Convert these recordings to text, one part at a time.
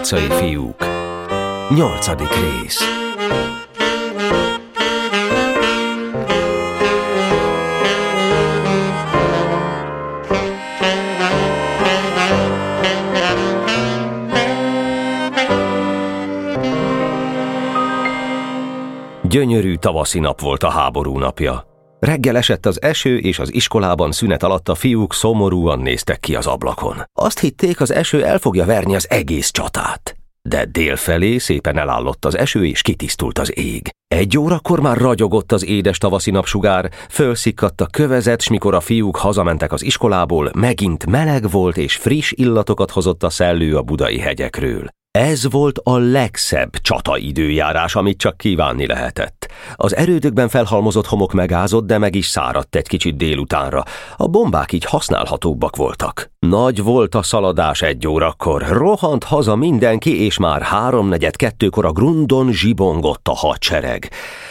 utcai fiúk. Nyolcadik rész. Gyönyörű tavaszi nap volt a háború napja. Reggel esett az eső, és az iskolában szünet alatt a fiúk szomorúan néztek ki az ablakon. Azt hitték, az eső el fogja verni az egész csatát. De délfelé szépen elállott az eső, és kitisztult az ég. Egy órakor már ragyogott az édes tavaszi napsugár, fölszikkadt a kövezet, s mikor a fiúk hazamentek az iskolából, megint meleg volt, és friss illatokat hozott a szellő a budai hegyekről. Ez volt a legszebb csataidőjárás, amit csak kívánni lehetett. Az erődökben felhalmozott homok megázott, de meg is száradt egy kicsit délutánra. A bombák így használhatóbbak voltak. Nagy volt a szaladás egy órakor, rohant haza mindenki, és már háromnegyed kettőkor a grundon zsibongott a hadsereg.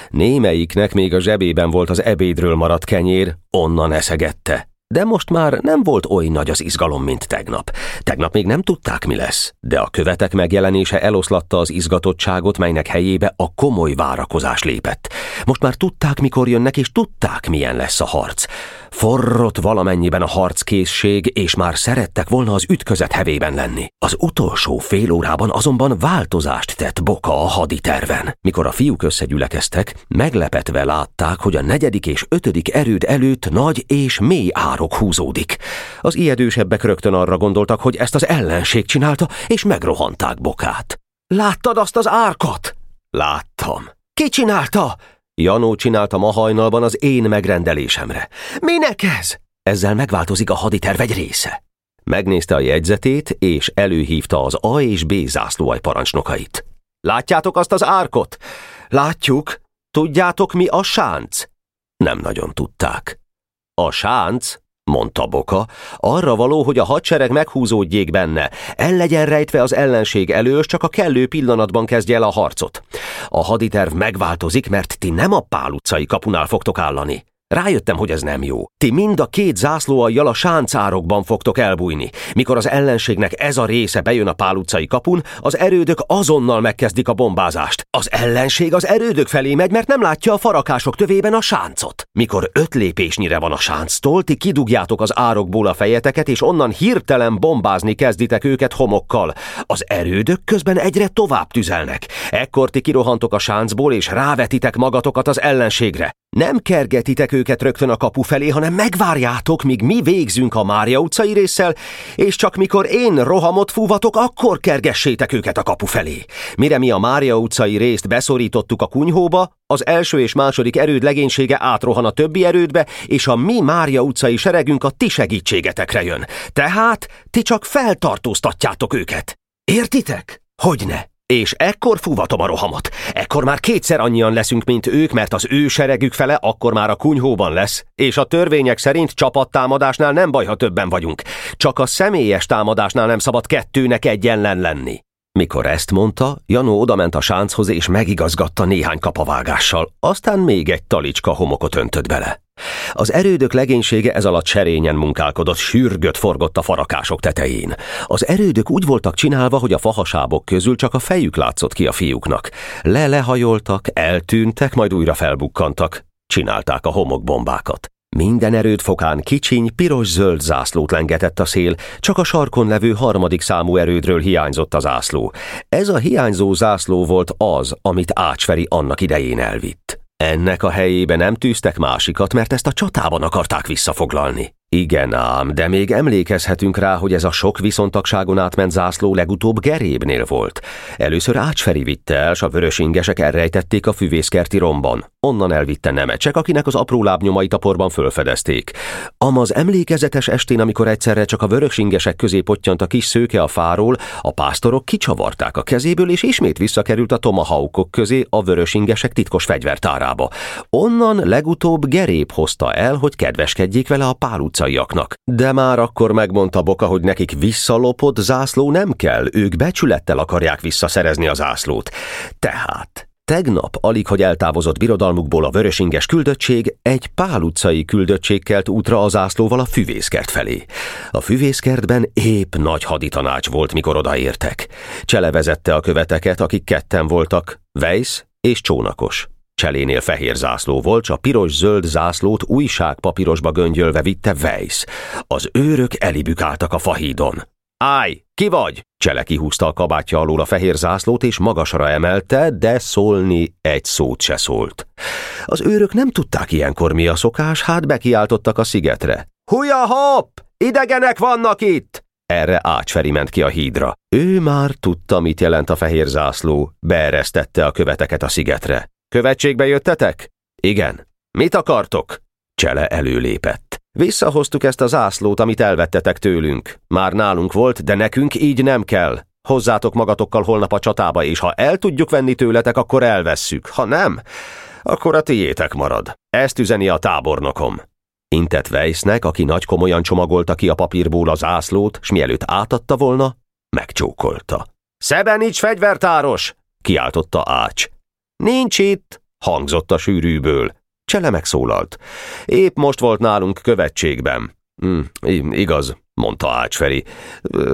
Némelyiknek még a zsebében volt az ebédről maradt kenyér, onnan eszegette. De most már nem volt oly nagy az izgalom, mint tegnap. Tegnap még nem tudták, mi lesz, de a követek megjelenése eloszlatta az izgatottságot, melynek helyébe a komoly várakozás lépett. Most már tudták, mikor jönnek, és tudták, milyen lesz a harc. Forrott valamennyiben a harckészség, és már szerettek volna az ütközet hevében lenni. Az utolsó fél órában azonban változást tett Boka a haditerven. Mikor a fiúk összegyülekeztek, meglepetve látták, hogy a negyedik és ötödik erőd előtt nagy és mély árok húzódik. Az ijedősebbek rögtön arra gondoltak, hogy ezt az ellenség csinálta, és megrohanták Bokát. Láttad azt az árkot? Láttam. Ki csinálta? Janó csinálta ma hajnalban az én megrendelésemre. Minek ez? Ezzel megváltozik a haditerv egy része. Megnézte a jegyzetét, és előhívta az A és B zászlóaj parancsnokait. Látjátok azt az árkot? Látjuk. Tudjátok, mi a sánc? Nem nagyon tudták. A sánc mondta Boka, arra való, hogy a hadsereg meghúzódjék benne, el legyen rejtve az ellenség elől, csak a kellő pillanatban kezdje el a harcot. A haditerv megváltozik, mert ti nem a Pál utcai kapunál fogtok állani. Rájöttem, hogy ez nem jó. Ti mind a két zászlóajjal a sáncárokban fogtok elbújni. Mikor az ellenségnek ez a része bejön a Pál utcai kapun, az erődök azonnal megkezdik a bombázást. Az ellenség az erődök felé megy, mert nem látja a farakások tövében a sáncot. Mikor öt lépésnyire van a sánctól, ti kidugjátok az árokból a fejeteket, és onnan hirtelen bombázni kezditek őket homokkal. Az erődök közben egyre tovább tüzelnek. Ekkor ti kirohantok a sáncból, és rávetitek magatokat az ellenségre. Nem kergetitek őket rögtön a kapu felé, hanem megvárjátok, míg mi végzünk a Mária utcai résszel, és csak mikor én rohamot fúvatok, akkor kergessétek őket a kapu felé. Mire mi a Mária utcai részt beszorítottuk a kunyhóba, az első és második erőd legénysége átrohan a többi erődbe, és a mi Mária utcai seregünk a ti segítségetekre jön. Tehát ti csak feltartóztatjátok őket. Értitek? Hogyne? És ekkor fúvatom a rohamot. Ekkor már kétszer annyian leszünk, mint ők, mert az ő seregük fele akkor már a kunyhóban lesz, és a törvények szerint csapattámadásnál nem baj, ha többen vagyunk. Csak a személyes támadásnál nem szabad kettőnek egyenlen lenni. Mikor ezt mondta, Janó odament a sánchoz és megigazgatta néhány kapavágással, aztán még egy talicska homokot öntött bele. Az erődök legénysége ez alatt serényen munkálkodott, sürgött forgott a farakások tetején. Az erődök úgy voltak csinálva, hogy a fahasábok közül csak a fejük látszott ki a fiúknak. Le-lehajoltak, eltűntek, majd újra felbukkantak. Csinálták a homokbombákat. Minden erőd fokán kicsiny, piros-zöld zászlót lengetett a szél, csak a sarkon levő harmadik számú erődről hiányzott a zászló. Ez a hiányzó zászló volt az, amit Ácsferi annak idején elvitt. Ennek a helyébe nem tűztek másikat, mert ezt a csatában akarták visszafoglalni. Igen ám, de még emlékezhetünk rá, hogy ez a sok viszontagságon átment zászló legutóbb Gerébnél volt. Először Ácsferi vitte el, s a vörösingesek elrejtették a füvészkerti romban. Onnan elvitte Nemecsek, akinek az apró lábnyomait a porban fölfedezték. Amaz emlékezetes estén, amikor egyszerre csak a vörösingesek közé pottyant a kis szőke a fáról, a pásztorok kicsavarták a kezéből, és ismét visszakerült a tomahawkok közé a vörösingesek titkos fegyvertárába. Onnan legutóbb Gerép hozta el, hogy kedveskedjék vele a pál utcaiaknak. De már akkor megmondta Boka, hogy nekik visszalopott zászló nem kell, ők becsülettel akarják visszaszerezni a zászlót. Tehát Tegnap, alig hogy eltávozott birodalmukból a vörösinges küldöttség, egy pál utcai küldöttség kelt útra az ászlóval a füvészkert felé. A füvészkertben épp nagy haditanács volt, mikor odaértek. Csele vezette a követeket, akik ketten voltak, Weiss és Csónakos. Cselénél fehér zászló volt, a piros-zöld zászlót újságpapírosba göngyölve vitte Weiss. Az őrök elibükáltak a fahídon. Állj, ki vagy? Csele kihúzta a kabátja alól a fehér zászlót, és magasra emelte, de szólni egy szót se szólt. Az őrök nem tudták ilyenkor mi a szokás, hát bekiáltottak a szigetre. Huja hopp! Idegenek vannak itt! Erre Ácsferi ment ki a hídra. Ő már tudta, mit jelent a fehér zászló, beeresztette a követeket a szigetre. Követségbe jöttetek? Igen. Mit akartok? Csele előlépett. Visszahoztuk ezt a zászlót, amit elvettetek tőlünk. Már nálunk volt, de nekünk így nem kell. Hozzátok magatokkal holnap a csatába, és ha el tudjuk venni tőletek, akkor elvesszük. Ha nem, akkor a tiétek marad. Ezt üzeni a tábornokom. Intett Weissnek, aki nagy komolyan csomagolta ki a papírból az zászlót, s mielőtt átadta volna, megcsókolta. Szebenics fegyvertáros! kiáltotta Ács. Nincs itt, hangzott a sűrűből. Csele megszólalt. Épp most volt nálunk követségben. Hm, igaz, mondta Ácsferi.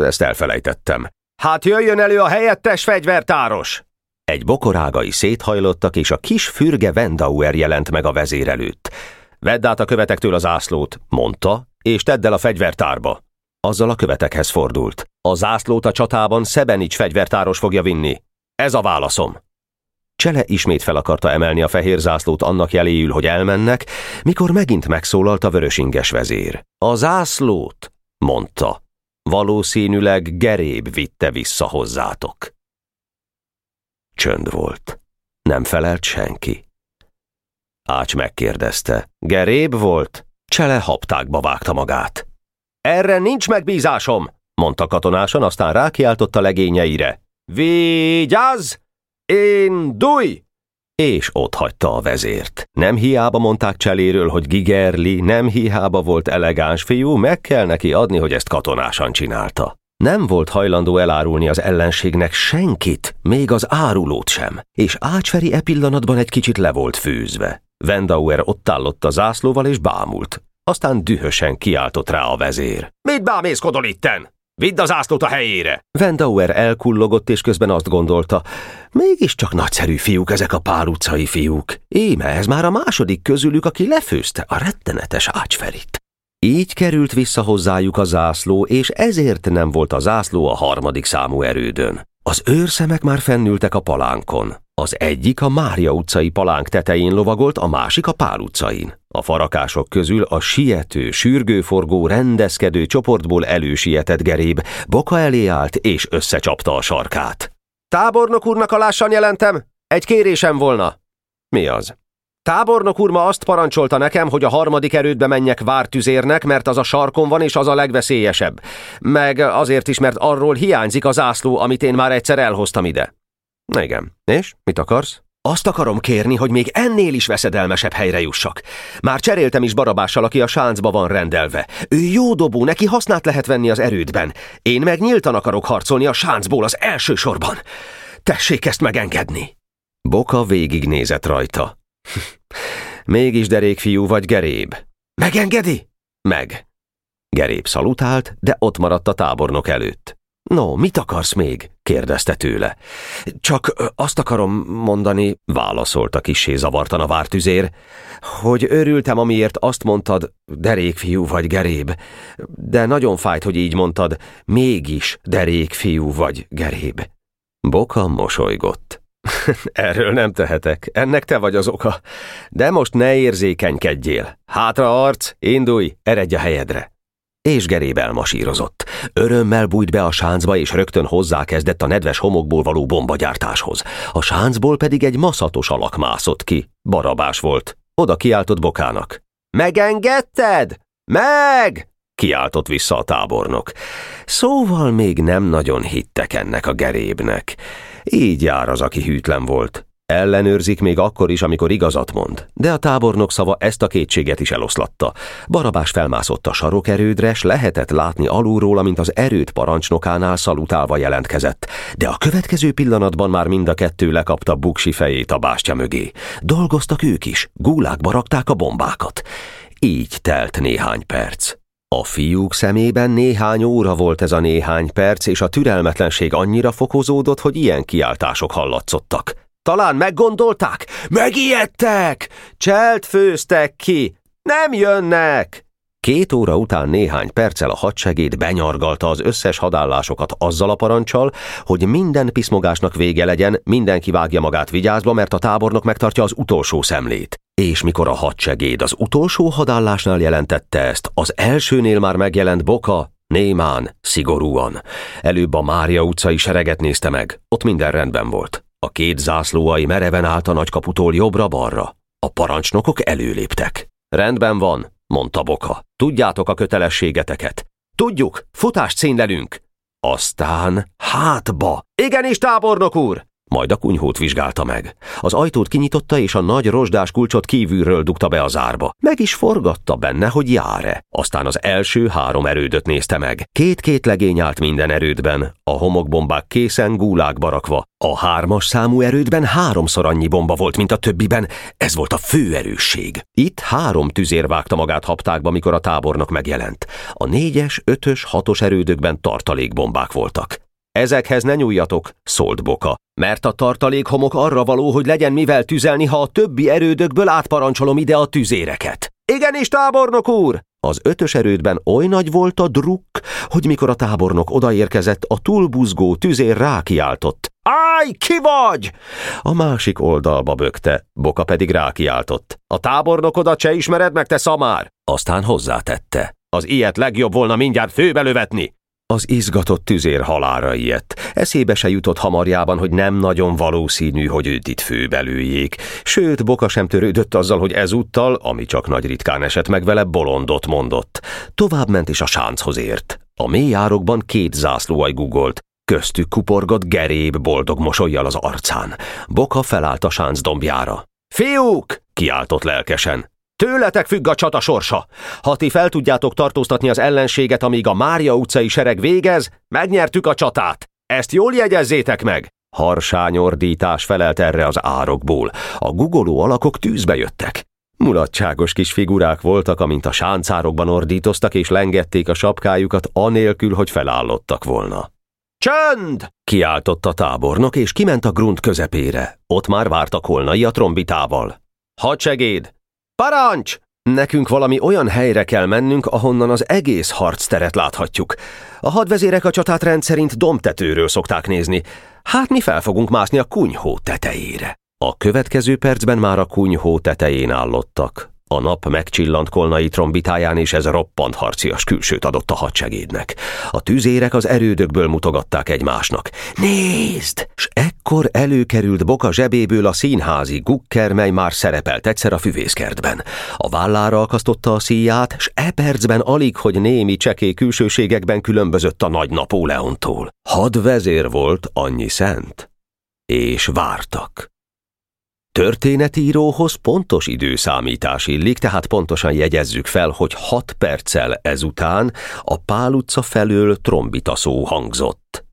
Ezt elfelejtettem. Hát jöjjön elő a helyettes fegyvertáros! Egy bokorágai széthajlottak, és a kis fürge Vendauer jelent meg a vezér előtt. Vedd át a követektől az ászlót, mondta, és tedd el a fegyvertárba. Azzal a követekhez fordult. A zászlót a csatában Szebenics fegyvertáros fogja vinni. Ez a válaszom. Csele ismét fel akarta emelni a fehér zászlót annak jeléül, hogy elmennek, mikor megint megszólalt a vörösinges vezér. A zászlót, mondta. Valószínűleg geréb vitte vissza hozzátok. Csönd volt. Nem felelt senki. Ács megkérdezte. Geréb volt? Csele haptákba vágta magát. Erre nincs megbízásom, mondta katonásan, aztán rákiáltotta legényeire. Vigyázz! Én dúj! És ott hagyta a vezért. Nem hiába mondták Cseléről, hogy Gigerli, nem hiába volt elegáns fiú, meg kell neki adni, hogy ezt katonásan csinálta. Nem volt hajlandó elárulni az ellenségnek senkit, még az árulót sem, és Ácsferi e pillanatban egy kicsit le volt főzve. Vendauer ott állott a zászlóval és bámult. Aztán dühösen kiáltott rá a vezér. Mit bámészkodol itten? Vidd az ászlót a helyére! Vendauer elkullogott, és közben azt gondolta, mégiscsak nagyszerű fiúk ezek a pár utcai fiúk. Íme, ez már a második közülük, aki lefőzte a rettenetes ácsferit. Így került vissza hozzájuk a zászló, és ezért nem volt a zászló a harmadik számú erődön. Az őrszemek már fennültek a palánkon. Az egyik a Mária utcai palánk tetején lovagolt, a másik a Pál utcain. A farakások közül a siető, sürgőforgó, rendezkedő csoportból elősietett geréb, boka elé állt és összecsapta a sarkát. Tábornok úrnak alássan jelentem, egy kérésem volna. Mi az? Tábornok úr ma azt parancsolta nekem, hogy a harmadik erődbe menjek vártüzérnek, mert az a sarkon van, és az a legveszélyesebb. Meg azért is, mert arról hiányzik az ászló, amit én már egyszer elhoztam ide. Igen. És? Mit akarsz? Azt akarom kérni, hogy még ennél is veszedelmesebb helyre jussak. Már cseréltem is Barabással, aki a sáncba van rendelve. Ő jó dobó, neki hasznát lehet venni az erődben. Én meg nyíltan akarok harcolni a sáncból az első sorban. Tessék ezt megengedni! Boka végignézett rajta. Mégis derék fiú vagy geréb. Megengedi? Meg. Geréb szalutált, de ott maradt a tábornok előtt. No, mit akarsz még? kérdezte tőle. Csak azt akarom mondani, válaszolta kisé zavartan a vártüzér, hogy örültem, amiért azt mondtad, derékfiú vagy geréb, de nagyon fájt, hogy így mondtad, mégis derékfiú vagy geréb. Boka mosolygott. Erről nem tehetek, ennek te vagy az oka. De most ne érzékenykedjél. Hátra arc, indulj, eredj a helyedre és geréb elmasírozott. Örömmel bújt be a sáncba, és rögtön hozzákezdett a nedves homokból való bombagyártáshoz. A sáncból pedig egy maszatos alak mászott ki. Barabás volt. Oda kiáltott bokának. Megengedted? Meg! kiáltott vissza a tábornok. Szóval még nem nagyon hittek ennek a gerébnek. Így jár az, aki hűtlen volt. Ellenőrzik még akkor is, amikor igazat mond, de a tábornok szava ezt a kétséget is eloszlatta. Barabás felmászott a sarokerődre, s lehetett látni alulról, amint az erőt parancsnokánál szalutálva jelentkezett, de a következő pillanatban már mind a kettő lekapta buksi fejét a bástya mögé. Dolgoztak ők is, gúlákba rakták a bombákat. Így telt néhány perc. A fiúk szemében néhány óra volt ez a néhány perc, és a türelmetlenség annyira fokozódott, hogy ilyen kiáltások hallatszottak. Talán meggondolták? Megijedtek! Cselt főztek ki! Nem jönnek! Két óra után néhány perccel a hadsegéd benyargalta az összes hadállásokat azzal a parancsal, hogy minden piszmogásnak vége legyen, mindenki vágja magát vigyázba, mert a tábornok megtartja az utolsó szemlét. És mikor a hadsegéd az utolsó hadállásnál jelentette ezt, az elsőnél már megjelent Boka, némán, szigorúan. Előbb a Mária utcai sereget nézte meg, ott minden rendben volt. A két zászlóai mereven állt a nagykaputól jobbra-balra. A parancsnokok előléptek. Rendben van, mondta Boka. Tudjátok a kötelességeteket. Tudjuk, futást színlelünk. Aztán hátba. Igenis, tábornok úr! Majd a kunyhót vizsgálta meg. Az ajtót kinyitotta, és a nagy rozsdás kulcsot kívülről dugta be az árba. Meg is forgatta benne, hogy jár-e. Aztán az első három erődöt nézte meg. Két-két legény állt minden erődben, a homokbombák készen gúlákba rakva. A hármas számú erődben háromszor annyi bomba volt, mint a többiben. Ez volt a fő erősség. Itt három tüzér vágta magát haptákba, mikor a tábornok megjelent. A négyes, ötös, hatos erődökben tartalékbombák voltak. Ezekhez ne nyúljatok, szólt Boka, mert a tartalékhomok arra való, hogy legyen mivel tüzelni, ha a többi erődökből átparancsolom ide a tüzéreket. Igenis, tábornok úr! Az ötös erődben oly nagy volt a drukk, hogy mikor a tábornok odaérkezett, a túlbuzgó tüzér rákiáltott. Áj, ki vagy? A másik oldalba bökte, Boka pedig rákiáltott. A tábornokodat se ismered meg, te szamár? Aztán hozzátette. Az ilyet legjobb volna mindjárt főbe lövetni. Az izgatott tüzér halára ijedt. Eszébe se jutott hamarjában, hogy nem nagyon valószínű, hogy őt itt főbelőjék. Sőt, Boka sem törődött azzal, hogy ezúttal, ami csak nagy ritkán esett meg vele, bolondot mondott. Tovább ment és a sánchoz ért. A mély árokban két zászlóaj gugolt. Köztük kuporgott geréb boldog mosolyjal az arcán. Boka felállt a sánc dombjára. Fiúk! kiáltott lelkesen. Tőletek függ a csata sorsa. Ha ti fel tudjátok tartóztatni az ellenséget, amíg a Mária utcai sereg végez, megnyertük a csatát. Ezt jól jegyezzétek meg! Harsány ordítás felelt erre az árokból. A gugoló alakok tűzbe jöttek. Mulatságos kis figurák voltak, amint a sáncárokban ordítoztak és lengették a sapkájukat, anélkül, hogy felállottak volna. Csönd! kiáltott a tábornok, és kiment a grunt közepére. Ott már vártak holnai a trombitával. Hadsegéd! Parancs! Nekünk valami olyan helyre kell mennünk, ahonnan az egész harcteret láthatjuk. A hadvezérek a csatát rendszerint domtetőről szokták nézni. Hát mi fel fogunk mászni a kunyhó tetejére. A következő percben már a kunyhó tetején állottak. A nap megcsillant kolnai trombitáján, és ez roppant harcias külsőt adott a hadsegédnek. A tüzérek az erődökből mutogatták egymásnak. Nézd! S ekkor előkerült Boka zsebéből a színházi gukker, mely már szerepelt egyszer a füvészkertben. A vállára akasztotta a szíját, s e percben alig, hogy némi cseké külsőségekben különbözött a nagy Napóleontól. Hadvezér volt annyi szent, és vártak. Történetíróhoz pontos időszámítás illik, tehát pontosan jegyezzük fel, hogy hat perccel ezután a Pál utca felől trombita szó hangzott.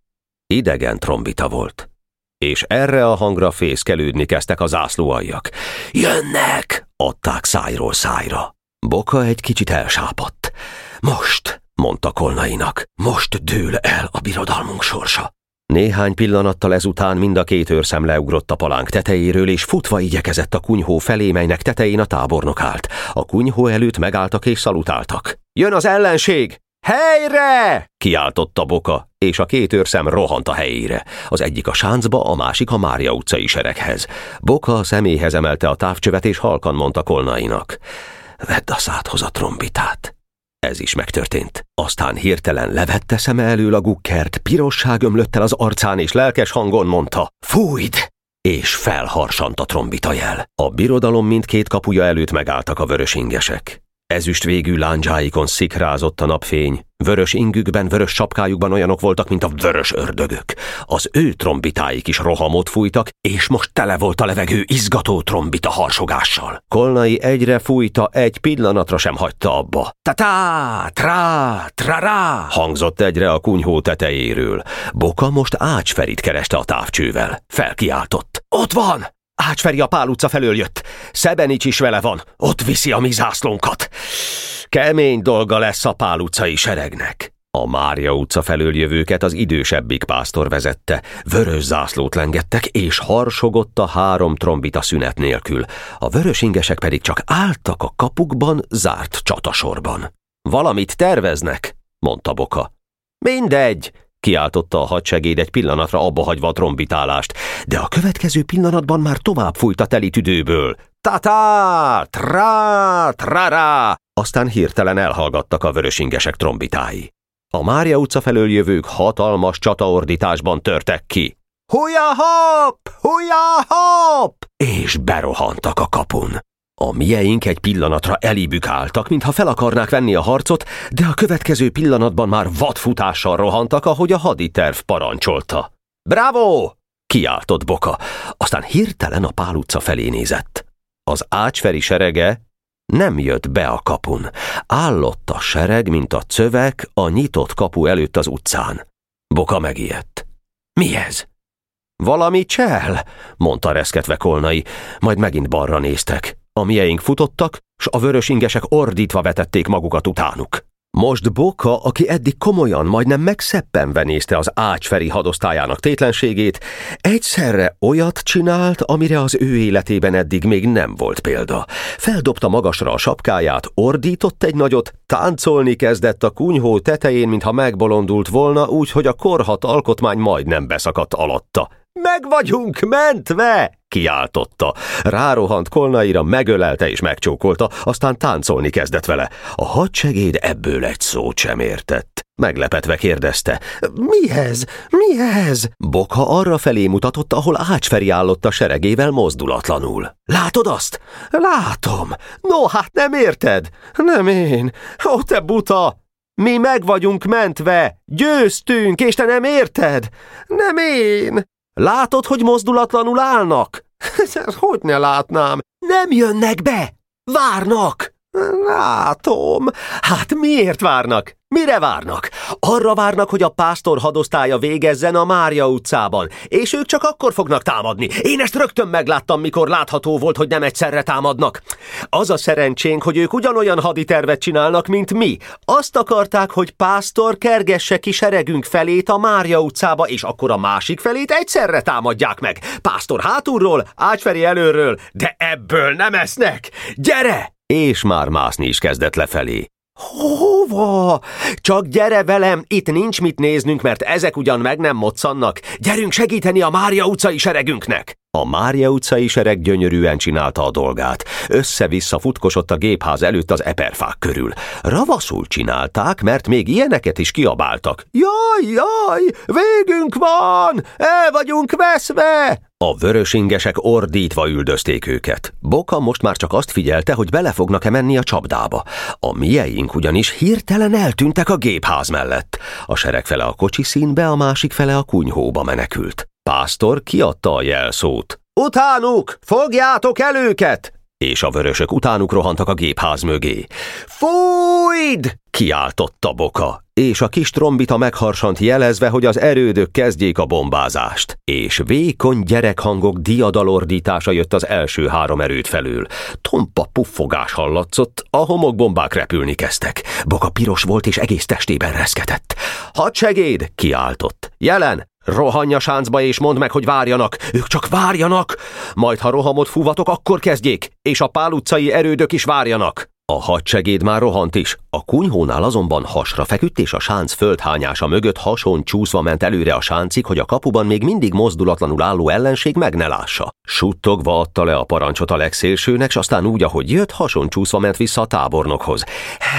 Idegen trombita volt. És erre a hangra fészkelődni kezdtek az ászlóaljak. Jönnek! adták szájról szájra. Boka egy kicsit elsápadt. Most, mondta Kolnainak, most dől el a birodalmunk sorsa. Néhány pillanattal ezután mind a két őrszem leugrott a palánk tetejéről, és futva igyekezett a kunyhó felé, melynek tetején a tábornok állt. A kunyhó előtt megálltak és szalutáltak. Jön az ellenség! Helyre! kiáltotta Boka, és a két őrszem rohant a helyére. Az egyik a sáncba, a másik a Mária utcai sereghez. Boka személyhez emelte a távcsövet, és halkan mondta Kolnainak. Vedd a szádhoz a trombitát. Ez is megtörtént. Aztán hirtelen levette szeme elől a gukkert, pirosság ömlött el az arcán, és lelkes hangon mondta, fújd! És felharsant a trombita jel. A birodalom mindkét kapuja előtt megálltak a vörösingesek. Ezüst végű lándzsáikon szikrázott a napfény, vörös ingükben, vörös sapkájukban olyanok voltak, mint a vörös ördögök. Az ő trombitáik is rohamot fújtak, és most tele volt a levegő izgató trombita harsogással. Kolnai egyre fújta, egy pillanatra sem hagyta abba. Ta-tá, trá, trará, hangzott egyre a kunyhó tetejéről. Boka most Ácsferit kereste a távcsővel. Felkiáltott. Ott van! Ácsferi a Pál utca felől jött. Szebenics is vele van. Ott viszi a mi zászlónkat. Kemény dolga lesz a Pál utcai seregnek. A Mária utca felől jövőket az idősebbik pásztor vezette, vörös zászlót lengettek, és harsogott a három trombita szünet nélkül. A vörös ingesek pedig csak álltak a kapukban, zárt csatasorban. Valamit terveznek, mondta Boka. Mindegy, kiáltotta a hadsegéd egy pillanatra abbahagyva a trombitálást, de a következő pillanatban már tovább fújt a teli tüdőből. Ta-ta, tra, tra-ra! Aztán hirtelen elhallgattak a vörösingesek trombitái. A Mária utca felől jövők hatalmas csataordításban törtek ki. Húja hopp! Húja hopp! És berohantak a kapun. A mieink egy pillanatra elébük álltak, mintha fel akarnák venni a harcot, de a következő pillanatban már vadfutással rohantak, ahogy a haditerv parancsolta. Bravo! kiáltott Boka, aztán hirtelen a Pál utca felé nézett. Az ácsferi serege nem jött be a kapun. Állott a sereg, mint a cövek a nyitott kapu előtt az utcán. Boka megijedt. Mi ez? Valami csel, mondta reszketve Kolnai, majd megint balra néztek. A mieink futottak, s a vörös ingesek ordítva vetették magukat utánuk. Most Boka, aki eddig komolyan, majdnem megszeppenve nézte az ácsferi hadosztályának tétlenségét, egyszerre olyat csinált, amire az ő életében eddig még nem volt példa. Feldobta magasra a sapkáját, ordított egy nagyot, táncolni kezdett a kunyhó tetején, mintha megbolondult volna, úgy, hogy a korhat alkotmány majdnem beszakadt alatta. Meg vagyunk mentve! kiáltotta. Rárohant kolnaira, megölelte és megcsókolta, aztán táncolni kezdett vele. A hadsegéd ebből egy szót sem értett. Meglepetve kérdezte, mi ez? Mi ez? Bokha arra felé mutatott, ahol Ácsferi állott a seregével mozdulatlanul. Látod azt? Látom. No, hát nem érted? Nem én. Ó, te buta! Mi meg vagyunk mentve! Győztünk, és te nem érted? Nem én! Látod, hogy mozdulatlanul állnak? hogy ne látnám? Nem jönnek be! Várnak! Látom. Hát miért várnak? Mire várnak? Arra várnak, hogy a pásztor hadosztálya végezzen a Mária utcában, és ők csak akkor fognak támadni. Én ezt rögtön megláttam, mikor látható volt, hogy nem egyszerre támadnak. Az a szerencsénk, hogy ők ugyanolyan haditervet csinálnak, mint mi. Azt akarták, hogy pásztor kergesse ki seregünk felét a Mária utcába, és akkor a másik felét egyszerre támadják meg. Pásztor hátulról, Ácsferi előről, de ebből nem esznek. Gyere! És már mászni is kezdett lefelé. Hova? Csak gyere velem, itt nincs mit néznünk, mert ezek ugyan meg nem moccannak. Gyerünk segíteni a Mária utcai seregünknek! A Mária utcai sereg gyönyörűen csinálta a dolgát. Össze-vissza futkosott a gépház előtt az eperfák körül. Ravaszul csinálták, mert még ilyeneket is kiabáltak. Jaj, jaj, végünk van! El vagyunk veszve! A vörösingesek ordítva üldözték őket. Boka most már csak azt figyelte, hogy bele fognak-e menni a csapdába. A mieink ugyanis hirtelen eltűntek a gépház mellett. A sereg fele a kocsi színbe, a másik fele a kunyhóba menekült. Pásztor kiadta a jelszót. Utánuk! Fogjátok el őket! És a vörösök utánuk rohantak a gépház mögé. Fújd! kiáltotta Boka, és a kis trombita megharsant jelezve, hogy az erődök kezdjék a bombázást. És vékony gyerekhangok diadalordítása jött az első három erőd felül. Tompa puffogás hallatszott, a homokbombák repülni kezdtek. Boka piros volt és egész testében reszketett. Hadsegéd! kiáltott. Jelen! Rohanj a sáncba és mondd meg, hogy várjanak. Ők csak várjanak. Majd, ha rohamot fúvatok, akkor kezdjék. És a pál utcai erődök is várjanak. A hadsegéd már rohant is, a kunyhónál azonban hasra feküdt, és a sánc földhányása mögött hason csúszva ment előre a sáncig, hogy a kapuban még mindig mozdulatlanul álló ellenség meg ne lássa. Suttogva adta le a parancsot a legszélsőnek, s aztán úgy, ahogy jött, hason csúszva ment vissza a tábornokhoz.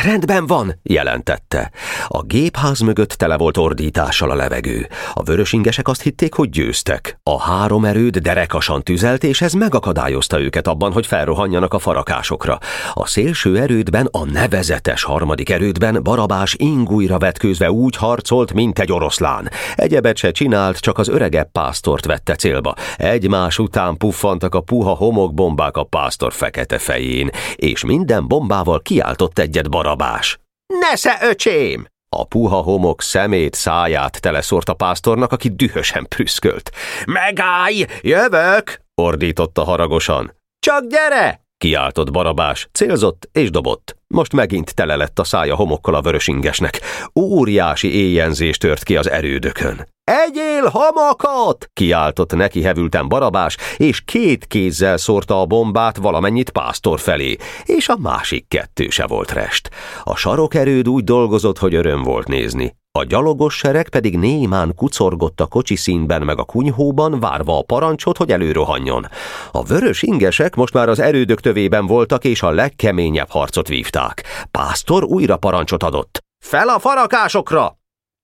Rendben van, jelentette. A gépház mögött tele volt ordítással a levegő. A vörösingesek azt hitték, hogy győztek. A három erőd derekasan tüzelt, és ez megakadályozta őket abban, hogy felrohanjanak a farakásokra. A szélső erődben, a nevezetes harmadik erődben Barabás ingújra vetkőzve úgy harcolt, mint egy oroszlán. Egyebet se csinált, csak az öregebb pásztort vette célba. Egymás után puffantak a puha homokbombák a pásztor fekete fején, és minden bombával kiáltott egyet Barabás. Nesze, öcsém! A puha homok szemét, száját teleszort a pásztornak, aki dühösen prüszkölt. Megállj, jövök! ordította haragosan. Csak gyere! Kiáltott Barabás, célzott és dobott. Most megint tele lett a szája homokkal a vörösingesnek. Óriási éjjenzés tört ki az erődökön. Egyél homokot! kiáltott neki hevülten Barabás, és két kézzel szórta a bombát valamennyit pásztor felé, és a másik kettő se volt rest. A sarokerőd úgy dolgozott, hogy öröm volt nézni. A gyalogos sereg pedig némán kucorgott a kocsi színben meg a kunyhóban, várva a parancsot, hogy előrohanjon. A vörös ingesek most már az erődök tövében voltak, és a legkeményebb harcot vívták. Pásztor újra parancsot adott. Fel a farakásokra!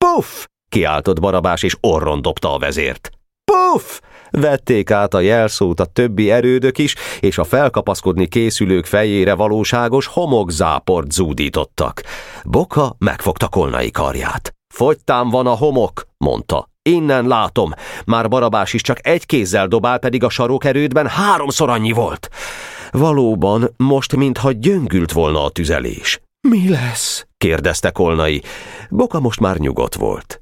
Puff! kiáltott Barabás, és orron dobta a vezért. Puff! Vették át a jelszót a többi erődök is, és a felkapaszkodni készülők fejére valóságos homokzáport zúdítottak. Boka megfogta kolnai karját. Fogytán van a homok, mondta. Innen látom. Már Barabás is csak egy kézzel dobál, pedig a sarokerődben háromszor annyi volt. Valóban, most mintha gyöngült volna a tüzelés. Mi lesz? kérdezte Kolnai. Boka most már nyugodt volt.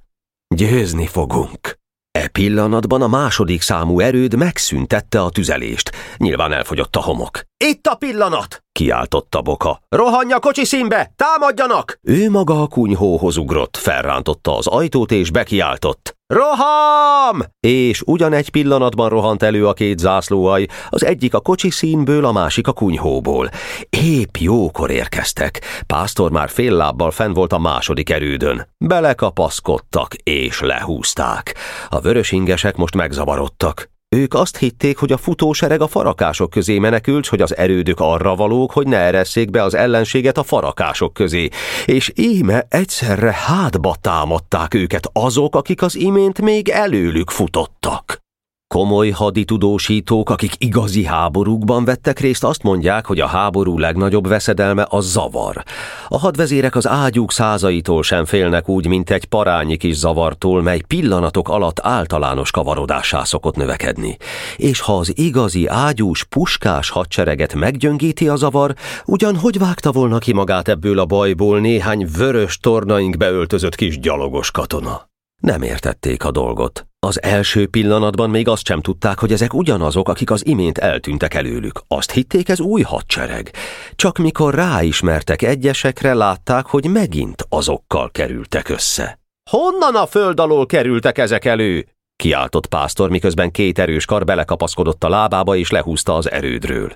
Győzni fogunk. E pillanatban a második számú erőd megszüntette a tüzelést. Nyilván elfogyott a homok. Itt a pillanat! kiáltotta Boka. Rohanj a kocsi színbe! Támadjanak! Ő maga a kunyhóhoz ugrott, felrántotta az ajtót és bekiáltott. Roham! És ugyanegy pillanatban rohant elő a két zászlóaj, az egyik a kocsi színből, a másik a kunyhóból. Épp jókor érkeztek. Pásztor már fél lábbal fenn volt a második erődön. Belekapaszkodtak és lehúzták. A vörösingesek most megzavarodtak. Ők azt hitték, hogy a futósereg a farakások közé menekült, hogy az erődök arra valók, hogy ne eresszék be az ellenséget a farakások közé, és íme egyszerre hátba támadták őket azok, akik az imént még előlük futottak. Komoly haditudósítók, akik igazi háborúkban vettek részt, azt mondják, hogy a háború legnagyobb veszedelme a zavar. A hadvezérek az ágyúk százaitól sem félnek úgy, mint egy parányi kis zavartól, mely pillanatok alatt általános kavarodássá szokott növekedni. És ha az igazi ágyús, puskás hadsereget meggyöngíti a zavar, ugyan hogy vágta volna ki magát ebből a bajból néhány vörös tornaink beöltözött kis gyalogos katona? Nem értették a dolgot. Az első pillanatban még azt sem tudták, hogy ezek ugyanazok, akik az imént eltűntek előlük. Azt hitték, ez új hadsereg. Csak mikor ráismertek egyesekre, látták, hogy megint azokkal kerültek össze. Honnan a föld alól kerültek ezek elő? kiáltott pásztor, miközben két erős kar belekapaszkodott a lábába és lehúzta az erődről.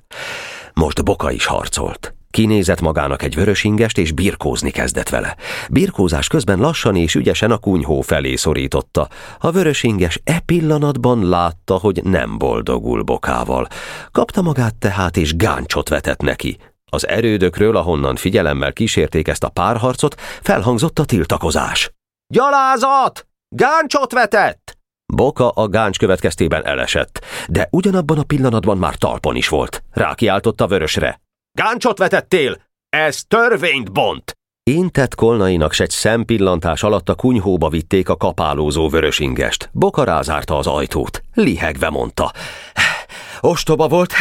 Most Boka is harcolt. Kinézett magának egy vörös ingest, és birkózni kezdett vele. Birkózás közben lassan és ügyesen a kunyhó felé szorította. A vörös inges e pillanatban látta, hogy nem boldogul bokával. Kapta magát tehát, és gáncsot vetett neki. Az erődökről, ahonnan figyelemmel kísérték ezt a párharcot, felhangzott a tiltakozás. Gyalázat! Gáncsot vetett! Boka a gáncs következtében elesett, de ugyanabban a pillanatban már talpon is volt. Rákiáltott a vörösre. Gáncsot vetettél! Ez törvényt bont! Intett Kolnainak s egy szempillantás alatt a kunyhóba vitték a kapálózó vörösingest. Boka rázárta az ajtót. Lihegve mondta. Ostoba volt,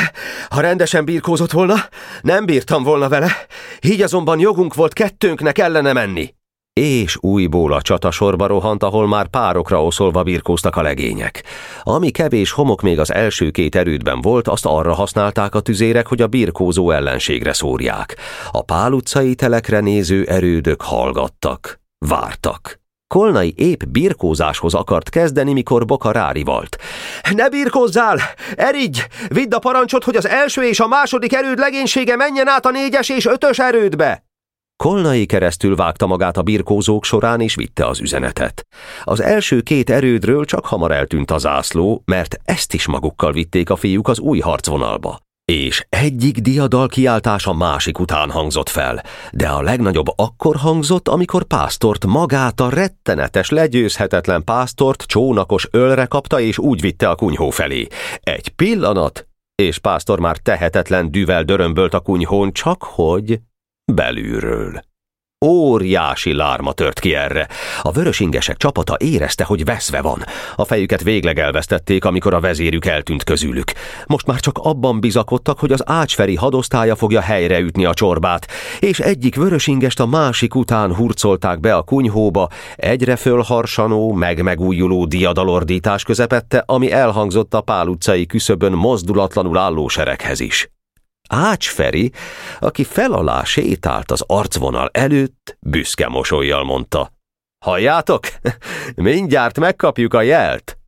ha rendesen birkózott volna, nem bírtam volna vele, így azonban jogunk volt kettőnknek ellene menni és újból a csatasorba rohant, ahol már párokra oszolva birkóztak a legények. Ami kevés homok még az első két erődben volt, azt arra használták a tüzérek, hogy a birkózó ellenségre szórják. A pál utcai telekre néző erődök hallgattak, vártak. Kolnai épp birkózáshoz akart kezdeni, mikor Boka rárivalt. Ne birkózzál! Erigy! Vidd a parancsot, hogy az első és a második erőd legénysége menjen át a négyes és ötös erődbe! Kolnai keresztül vágta magát a birkózók során, és vitte az üzenetet. Az első két erődről csak hamar eltűnt a zászló, mert ezt is magukkal vitték a fiúk az új harcvonalba. És egyik diadal kiáltás a másik után hangzott fel, de a legnagyobb akkor hangzott, amikor pásztort magát a rettenetes, legyőzhetetlen pásztort csónakos ölre kapta és úgy vitte a kunyhó felé. Egy pillanat, és pásztor már tehetetlen düvel dörömbölt a kunyhón, csak hogy belülről. Óriási lárma tört ki erre. A vörösingesek csapata érezte, hogy veszve van. A fejüket végleg elvesztették, amikor a vezérük eltűnt közülük. Most már csak abban bizakodtak, hogy az ácsferi hadosztálya fogja helyreütni a csorbát, és egyik vörösingest a másik után hurcolták be a kunyhóba, egyre fölharsanó, meg-megújuló diadalordítás közepette, ami elhangzott a Pál utcai küszöbön mozdulatlanul álló sereghez is. Ács Feri, aki felalá sétált az arcvonal előtt, büszke mosolyjal mondta. Halljátok? Mindjárt megkapjuk a jelt!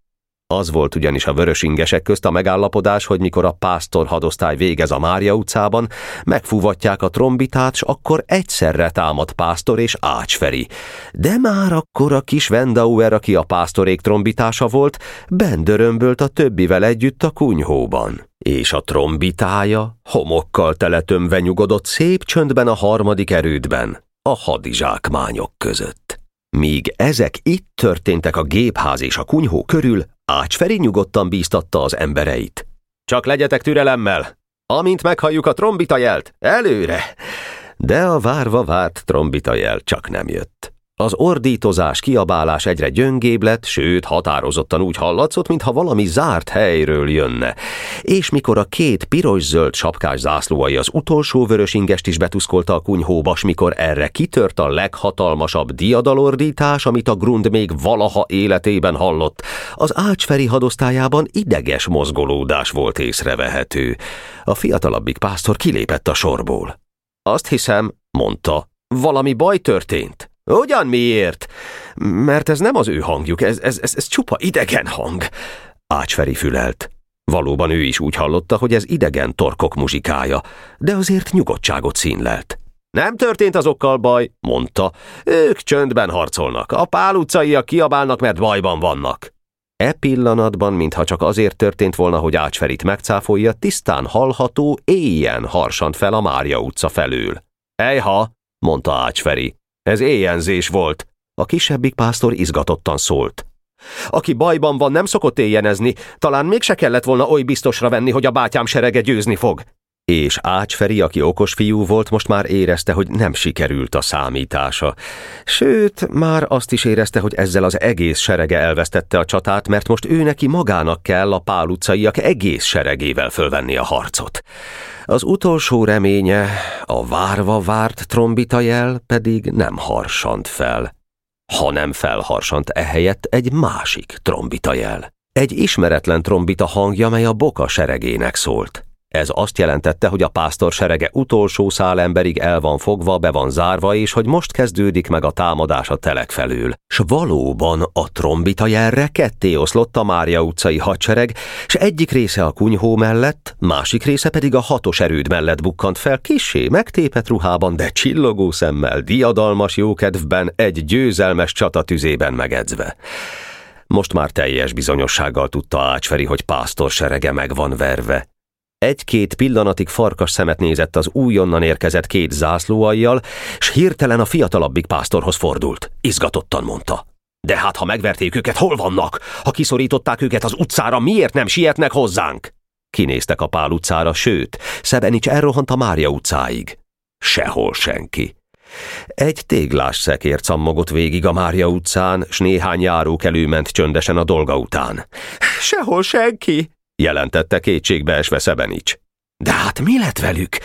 Az volt ugyanis a vörösingesek közt a megállapodás, hogy mikor a pásztor hadosztály végez a Mária utcában, megfúvatják a trombitát, s akkor egyszerre támad pásztor és Ácsferi. De már akkor a kis Wendauer, aki a pásztorék trombitása volt, bendörömbölt a többivel együtt a kunyhóban és a trombitája homokkal teletömve nyugodott szép csöndben a harmadik erődben, a hadizsákmányok között. Míg ezek itt történtek a gépház és a kunyhó körül, Ácsferi nyugodtan bíztatta az embereit. Csak legyetek türelemmel! Amint meghalljuk a trombita jelt, előre! De a várva várt trombita jel csak nem jött. Az ordítozás, kiabálás egyre gyöngébb lett, sőt, határozottan úgy hallatszott, mintha valami zárt helyről jönne. És mikor a két piros-zöld sapkás zászlóai az utolsó vörös ingest is betuszkolta a kunyhóba, s mikor erre kitört a leghatalmasabb diadalordítás, amit a Grund még valaha életében hallott, az Ácsferi hadosztályában ideges mozgolódás volt észrevehető. A fiatalabbik pásztor kilépett a sorból. Azt hiszem, mondta, valami baj történt. Ugyan miért? Mert ez nem az ő hangjuk, ez, ez, ez, ez csupa idegen hang. Ácsferi fülelt. Valóban ő is úgy hallotta, hogy ez idegen torkok muzsikája, de azért nyugodtságot színlelt. Nem történt azokkal baj, mondta. Ők csöndben harcolnak. A pál utcaiak kiabálnak, mert bajban vannak. E pillanatban, mintha csak azért történt volna, hogy Ácsferit megcáfolja, tisztán hallható, éjjen harsant fel a Mária utca felől. Ejha, mondta Ácsferi, ez éjjenzés volt. A kisebbik pásztor izgatottan szólt. Aki bajban van, nem szokott éjjenezni, talán mégse kellett volna oly biztosra venni, hogy a bátyám serege győzni fog. És Ács Feri, aki okos fiú volt, most már érezte, hogy nem sikerült a számítása. Sőt, már azt is érezte, hogy ezzel az egész serege elvesztette a csatát, mert most ő neki magának kell a Pál utcaiak egész seregével fölvenni a harcot. Az utolsó reménye, a várva várt trombita jel pedig nem harsant fel, hanem felharsant ehelyett egy másik trombita jel. Egy ismeretlen trombita hangja, mely a boka seregének szólt. Ez azt jelentette, hogy a pásztor serege utolsó szál emberig el van fogva, be van zárva, és hogy most kezdődik meg a támadás a telek felül. S valóban a trombita jelre ketté oszlott a Mária utcai hadsereg, s egyik része a kunyhó mellett, másik része pedig a hatos erőd mellett bukkant fel, kisé megtépet ruhában, de csillogó szemmel, diadalmas jókedvben, egy győzelmes csata tüzében megedzve. Most már teljes bizonyossággal tudta Ácsferi, hogy pásztor serege meg van verve, egy-két pillanatig farkas szemet nézett az újonnan érkezett két zászlóajjal, s hirtelen a fiatalabbik pásztorhoz fordult. Izgatottan mondta. De hát, ha megverték őket, hol vannak? Ha kiszorították őket az utcára, miért nem sietnek hozzánk? Kinéztek a Pál utcára, sőt, Szebenics elrohant a Mária utcáig. Sehol senki. Egy téglás szekér cammogott végig a Mária utcán, s néhány járókelő ment csöndesen a dolga után. Sehol senki, jelentette kétségbeesve Szebenics. De hát mi lett velük?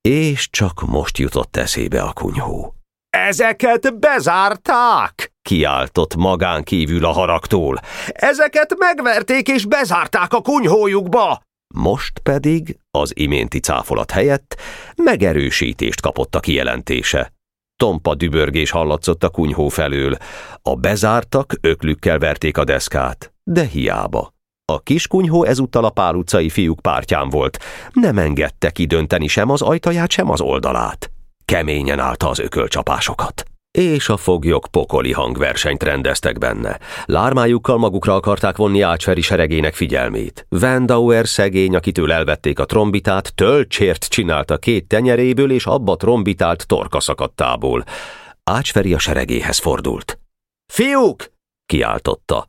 És csak most jutott eszébe a kunyhó. Ezeket bezárták! kiáltott magán kívül a haragtól. Ezeket megverték és bezárták a kunyhójukba! Most pedig, az iménti cáfolat helyett, megerősítést kapott a kijelentése. Tompa dübörgés hallatszott a kunyhó felől. A bezártak öklükkel verték a deszkát, de hiába. A kiskunyhó ezúttal a Pál utcai fiúk pártján volt. Nem engedte kidönteni sem az ajtaját, sem az oldalát. Keményen állta az ökölcsapásokat. És a foglyok pokoli hangversenyt rendeztek benne. Lármájukkal magukra akarták vonni Ácsferi seregének figyelmét. Vandauer szegény, akitől elvették a trombitát, tölcsért csinálta két tenyeréből, és abba trombitált torka szakadtából. Ácsferi a seregéhez fordult. Fiúk! kiáltotta.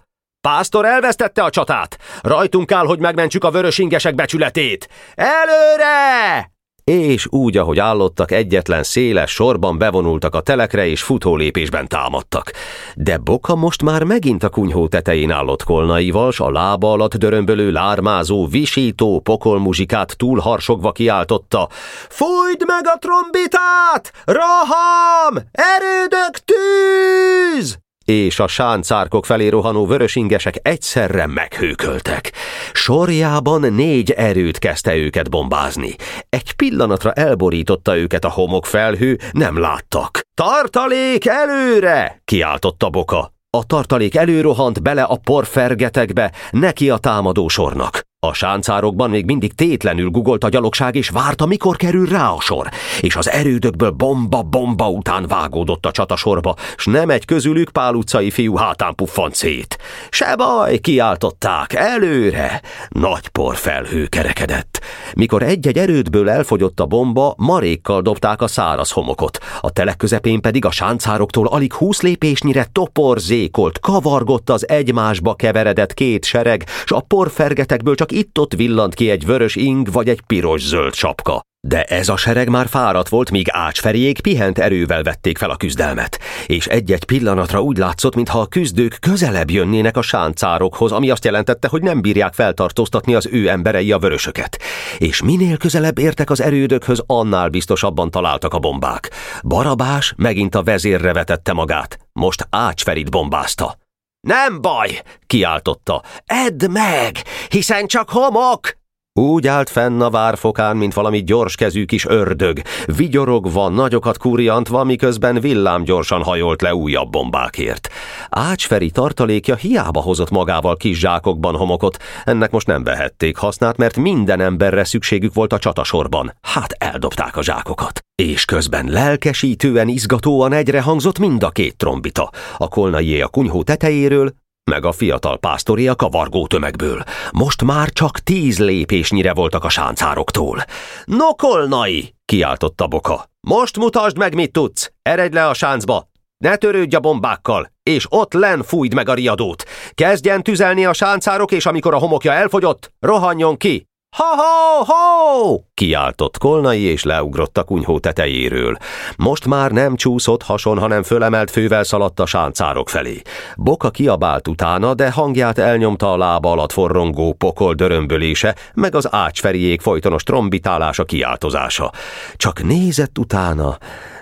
Pásztor elvesztette a csatát! Rajtunk áll, hogy megmentsük a vörös ingesek becsületét! Előre! és úgy, ahogy állottak, egyetlen széles sorban bevonultak a telekre, és futólépésben támadtak. De Boka most már megint a kunyhó tetején állott kolnaival, s a lába alatt dörömbölő, lármázó, visító pokolmuzsikát túlharsogva kiáltotta. Fújd meg a trombitát! Raham! Erődök tűz! És a sáncárkok felé rohanó vörösingesek egyszerre meghőköltek. Sorjában négy erőt kezdte őket bombázni. Egy pillanatra elborította őket a homok felhő, nem láttak. Tartalék előre! kiáltotta Boka. A tartalék előrohant bele a porfergetekbe, neki a támadó sornak. A sáncárokban még mindig tétlenül gugolt a gyalogság, és várta, mikor kerül rá a sor. És az erődökből bomba-bomba után vágódott a csatasorba, s nem egy közülük pál utcai fiú hátán puffant szét. Se baj, kiáltották, előre! Nagy porfelhő kerekedett. Mikor egy-egy erődből elfogyott a bomba, marékkal dobták a száraz homokot. A telek közepén pedig a sáncároktól alig húsz lépésnyire toporzékolt, kavargott az egymásba keveredett két sereg, s a porfergetekből csak itt-ott villant ki egy vörös ing vagy egy piros-zöld sapka. De ez a sereg már fáradt volt, míg ácsferiék pihent erővel vették fel a küzdelmet, és egy-egy pillanatra úgy látszott, mintha a küzdők közelebb jönnének a sáncárokhoz, ami azt jelentette, hogy nem bírják feltartóztatni az ő emberei a vörösöket. És minél közelebb értek az erődökhöz, annál biztosabban találtak a bombák. Barabás megint a vezérre vetette magát, most ácsferit bombázta. Nem baj, kiáltotta. Edd meg, hiszen csak homok! Úgy állt fenn a várfokán, mint valami gyorskezű kis ördög, vigyorogva, nagyokat kurjantva, miközben villámgyorsan hajolt le újabb bombákért. Ácsferi tartalékja hiába hozott magával kis zsákokban homokot, ennek most nem vehették hasznát, mert minden emberre szükségük volt a csatasorban. Hát eldobták a zsákokat. És közben lelkesítően, izgatóan egyre hangzott mind a két trombita. A kolnaié a kunyhó tetejéről, meg a fiatal pásztori a kavargó tömegből. Most már csak tíz lépésnyire voltak a sáncároktól. Nokolnai! kiáltotta Boka. Most mutasd meg, mit tudsz! Eredj le a sáncba! Ne törődj a bombákkal, és ott len fújd meg a riadót. Kezdjen tüzelni a sáncárok, és amikor a homokja elfogyott, rohanjon ki! Ha-ha-ho! Kiáltott Kolnai, és leugrott a kunyhó tetejéről. Most már nem csúszott hason, hanem fölemelt fővel szaladt a sáncárok felé. Boka kiabált utána, de hangját elnyomta a lába alatt forrongó pokol dörömbölése, meg az ácsferiék folytonos trombitálása kiáltozása. Csak nézett utána,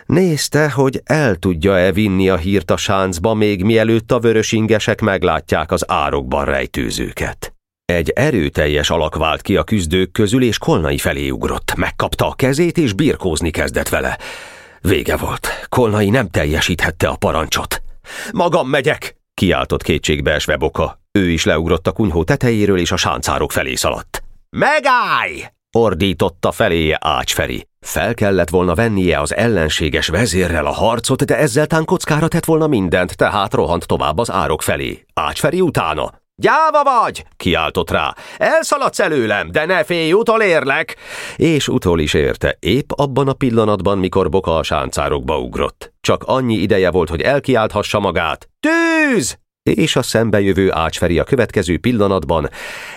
Nézte, hogy el tudja-e vinni a hírt a sáncba, még mielőtt a vörösingesek meglátják az árokban rejtőzőket. Egy erőteljes alak vált ki a küzdők közül, és Kolnai felé ugrott. Megkapta a kezét, és birkózni kezdett vele. Vége volt. Kolnai nem teljesíthette a parancsot. Magam megyek! kiáltott kétségbeesve Boka. Ő is leugrott a kunyhó tetejéről, és a sáncárok felé szaladt. Megállj! ordította feléje Ácsferi. Fel kellett volna vennie az ellenséges vezérrel a harcot, de ezzel tán kockára tett volna mindent, tehát rohant tovább az árok felé. Ácsferi utána. Gyáva vagy! kiáltott rá. Elszaladsz előlem, de ne félj, utolérlek! És utol is érte, épp abban a pillanatban, mikor Boka a sáncárokba ugrott. Csak annyi ideje volt, hogy elkiálthassa magát. Tűz! És a szembejövő ácsferi a következő pillanatban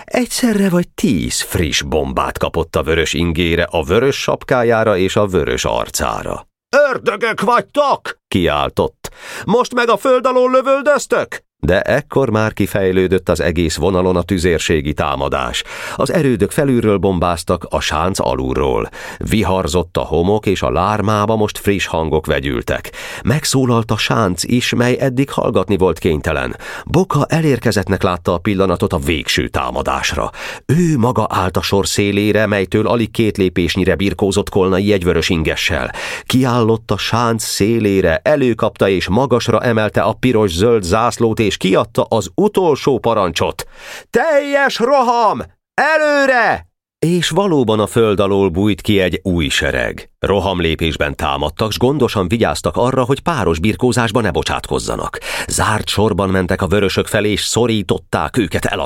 egyszerre vagy tíz friss bombát kapott a vörös ingére, a vörös sapkájára és a vörös arcára. Ördögök vagytok! kiáltott. Most meg a föld alól lövöldöztök? De ekkor már kifejlődött az egész vonalon a tüzérségi támadás. Az erődök felülről bombáztak, a sánc alulról. Viharzott a homok, és a lármába most friss hangok vegyültek. Megszólalt a sánc is, mely eddig hallgatni volt kénytelen. Boka elérkezettnek látta a pillanatot a végső támadásra. Ő maga állt a sor szélére, melytől alig két lépésnyire birkózott kolnai egyvörös ingessel. Kiállott a sánc szélére, előkapta és magasra emelte a piros-zöld zászlót, és kiadta az utolsó parancsot. Teljes roham! Előre! És valóban a föld alól bújt ki egy új sereg. Rohamlépésben támadtak, s gondosan vigyáztak arra, hogy páros birkózásba ne bocsátkozzanak. Zárt sorban mentek a vörösök felé, és szorították őket el.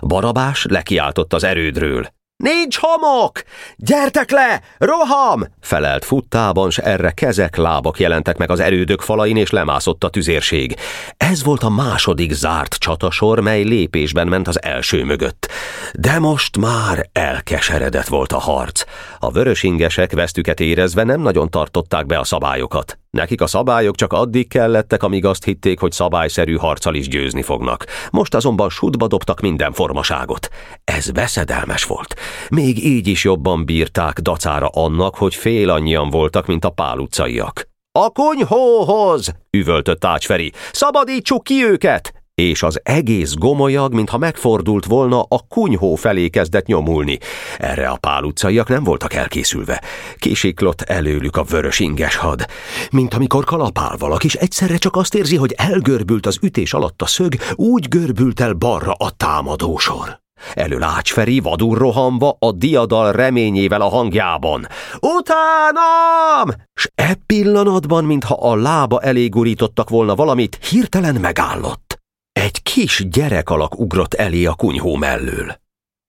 Barabás lekiáltott az erődről. Nincs homok! Gyertek le! Roham! Felelt futtában, s erre kezek, lábak jelentek meg az erődök falain, és lemászott a tüzérség. Ez volt a második zárt csatasor, mely lépésben ment az első mögött. De most már elkeseredett volt a harc. A vörösingesek vesztüket érezve nem nagyon tartották be a szabályokat. Nekik a szabályok csak addig kellettek, amíg azt hitték, hogy szabályszerű harccal is győzni fognak. Most azonban sudba dobtak minden formaságot. Ez veszedelmes volt. Még így is jobban bírták dacára annak, hogy fél annyian voltak, mint a pál utcaiak. A kunyhóhoz! üvöltött Ácsferi. Szabadítsuk ki őket! És az egész gomolyag, mintha megfordult volna, a kunyhó felé kezdett nyomulni. Erre a pál utcaiak nem voltak elkészülve. Kisiklott előlük a vörös inges had. Mint amikor kalapál valaki, és egyszerre csak azt érzi, hogy elgörbült az ütés alatt a szög, úgy görbült el balra a támadósor. Elől Ácsferi vadul rohanva a diadal reményével a hangjában. Utánam! S e pillanatban, mintha a lába elé gurítottak volna valamit, hirtelen megállott. Egy kis gyerek alak ugrott elé a kunyhó mellől.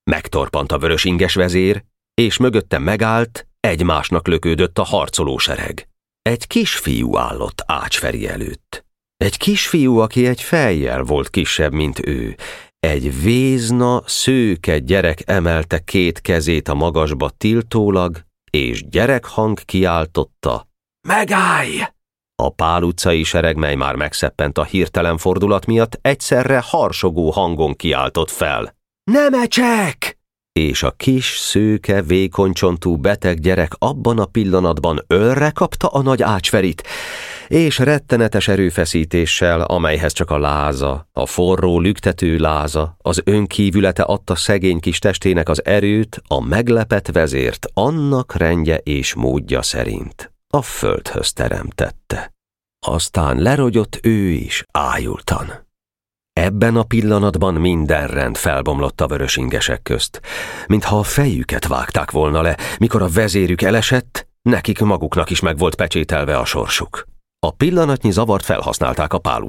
Megtorpant a vörös inges vezér, és mögötte megállt, egymásnak lökődött a harcolósereg. Egy kisfiú állott Ácsferi előtt. Egy kisfiú, aki egy fejjel volt kisebb, mint ő. Egy vézna, szőke gyerek emelte két kezét a magasba tiltólag, és gyerekhang kiáltotta, Megállj! A Pál utcai sereg, mely már megszeppent a hirtelen fordulat miatt, egyszerre harsogó hangon kiáltott fel. Nemecsek! És a kis, szőke, vékoncsontú beteg gyerek abban a pillanatban ölre kapta a nagy ácsverit, és rettenetes erőfeszítéssel, amelyhez csak a láza, a forró, lüktető láza, az önkívülete adta szegény kis testének az erőt, a meglepet vezért annak rendje és módja szerint a földhöz teremtette. Aztán lerogyott ő is ájultan. Ebben a pillanatban minden rend felbomlott a vörösingesek közt, mintha a fejüket vágták volna le, mikor a vezérük elesett, nekik maguknak is meg volt pecsételve a sorsuk. A pillanatnyi zavart felhasználták a pál.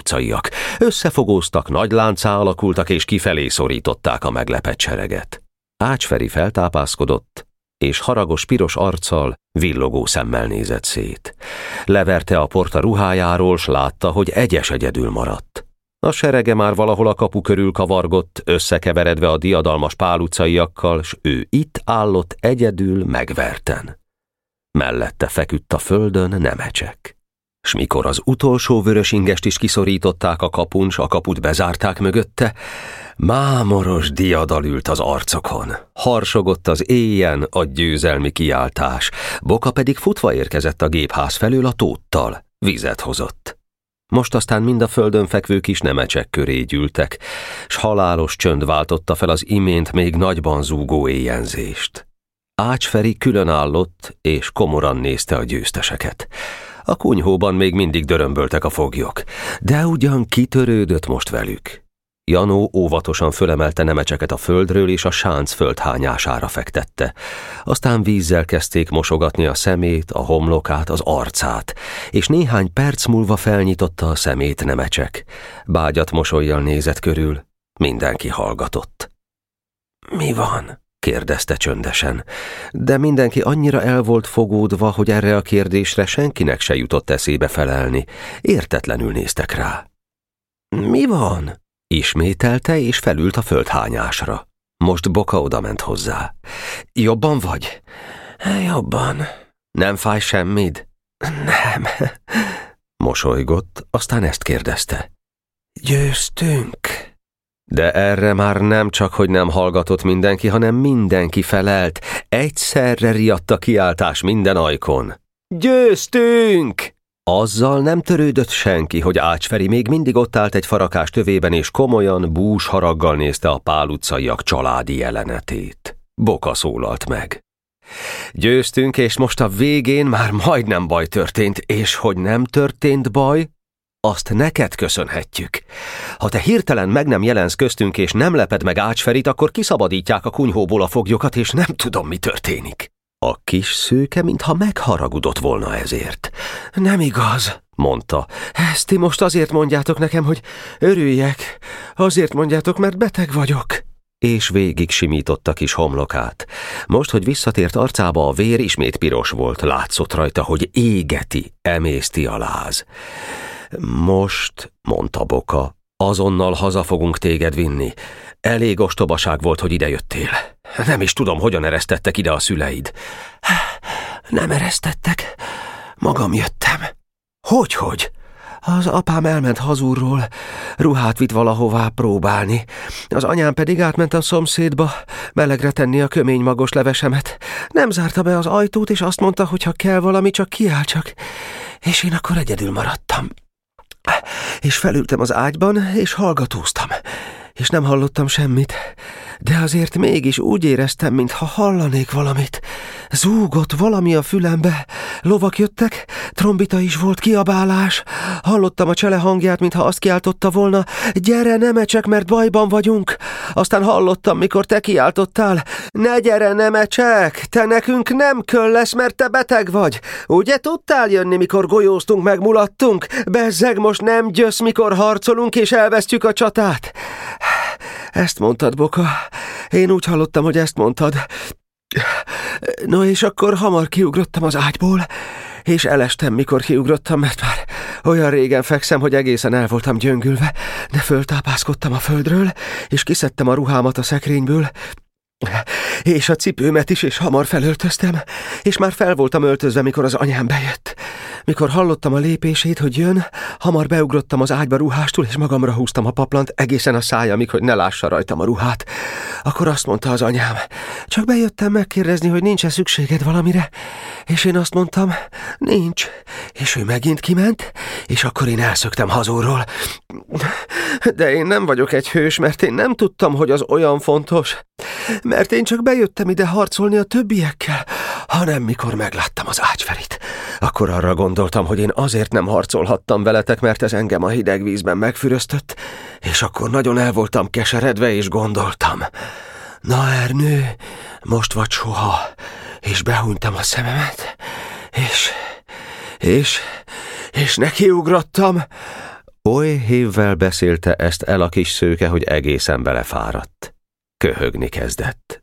Összefogóztak, nagy láncá alakultak és kifelé szorították a meglepett sereget. Ácsferi feltápászkodott, és haragos piros arccal, villogó szemmel nézett szét. Leverte a porta ruhájáról, s látta, hogy egyes egyedül maradt. A serege már valahol a kapu körül kavargott, összekeveredve a diadalmas pál utcaiakkal, s ő itt állott egyedül megverten. Mellette feküdt a földön nemecsek. S mikor az utolsó vörösingest is kiszorították a kapun, s a kaput bezárták mögötte, mámoros diadal ült az arcokon. Harsogott az éjjen a győzelmi kiáltás, Boka pedig futva érkezett a gépház felől a tóttal, vizet hozott. Most aztán mind a földön fekvő kis nemecsek köré gyűltek, s halálos csönd váltotta fel az imént még nagyban zúgó éjjenzést. Ácsferi külön állott, és komoran nézte a győzteseket. A kunyhóban még mindig dörömböltek a foglyok, de ugyan kitörődött most velük. Janó óvatosan fölemelte nemecseket a földről, és a sánc földhányására fektette. Aztán vízzel kezdték mosogatni a szemét, a homlokát, az arcát, és néhány perc múlva felnyitotta a szemét nemecsek. Bágyat mosolyjal nézett körül, mindenki hallgatott. Mi van? Kérdezte csöndesen, de mindenki annyira el volt fogódva, hogy erre a kérdésre senkinek se jutott eszébe felelni. Értetlenül néztek rá. Mi van? Ismételte, és felült a földhányásra. Most Boka odament hozzá. Jobban vagy? Jobban. Nem fáj semmid? Nem. Mosolygott, aztán ezt kérdezte. Győztünk. De erre már nem csak, hogy nem hallgatott mindenki, hanem mindenki felelt. Egyszerre riadt a kiáltás minden ajkon. Győztünk! Azzal nem törődött senki, hogy Ácsferi még mindig ott állt egy farakás tövében, és komolyan, bús haraggal nézte a pál utcaiak családi jelenetét. Boka szólalt meg. Győztünk, és most a végén már majdnem baj történt, és hogy nem történt baj, azt neked köszönhetjük. Ha te hirtelen meg nem jelensz köztünk, és nem leped meg Ácsferit, akkor kiszabadítják a kunyhóból a foglyokat, és nem tudom, mi történik. A kis szőke, mintha megharagudott volna ezért. Nem igaz, mondta. Ezt ti most azért mondjátok nekem, hogy örüljek. Azért mondjátok, mert beteg vagyok. és végig simította kis homlokát. Most, hogy visszatért arcába, a vér ismét piros volt, látszott rajta, hogy égeti, emészti a láz. Most, mondta Boka, azonnal haza fogunk téged vinni. Elég ostobaság volt, hogy idejöttél. Nem is tudom, hogyan eresztettek ide a szüleid. Nem eresztettek, magam jöttem. Hogy-hogy? Az apám elment hazúrról, ruhát vitt valahová próbálni. Az anyám pedig átment a szomszédba, melegre tenni a kömény magos levesemet. Nem zárta be az ajtót, és azt mondta, hogy ha kell valami, csak kiáll csak. És én akkor egyedül maradtam. És felültem az ágyban, és hallgatóztam. És nem hallottam semmit de azért mégis úgy éreztem, mintha hallanék valamit. Zúgott valami a fülembe, lovak jöttek, trombita is volt, kiabálás. Hallottam a csele hangját, mintha azt kiáltotta volna, gyere, nemecsek, mert bajban vagyunk. Aztán hallottam, mikor te kiáltottál, ne gyere, nemecsek, te nekünk nem köll lesz, mert te beteg vagy. Ugye tudtál jönni, mikor golyóztunk, megmulattunk? Bezzeg, most nem győsz, mikor harcolunk és elvesztjük a csatát. Ezt mondtad, Boka. Én úgy hallottam, hogy ezt mondtad. No, és akkor hamar kiugrottam az ágyból, és elestem, mikor kiugrottam, mert már olyan régen fekszem, hogy egészen el voltam gyöngülve, de föltápászkodtam a földről, és kiszedtem a ruhámat a szekrényből, és a cipőmet is, és hamar felöltöztem, és már fel voltam öltözve, mikor az anyám bejött. Mikor hallottam a lépését, hogy jön, hamar beugrottam az ágyba ruhástul, és magamra húztam a paplant egészen a szájamig, hogy ne lássa rajtam a ruhát. Akkor azt mondta az anyám, csak bejöttem megkérdezni, hogy nincs-e szükséged valamire, és én azt mondtam, nincs. És ő megint kiment, és akkor én elszöktem hazúról. De én nem vagyok egy hős, mert én nem tudtam, hogy az olyan fontos. Mert én csak bejöttem ide harcolni a többiekkel, hanem mikor megláttam az ágyferit. Akkor arra gondoltam, hogy én azért nem harcolhattam veletek, mert ez engem a hideg vízben megfüröztött, és akkor nagyon el voltam keseredve, és gondoltam. Na, Ernő, most vagy soha, és behúnytam a szememet, és... és... és nekiugrottam. Oly hévvel beszélte ezt el a kis szőke, hogy egészen belefáradt. Köhögni kezdett.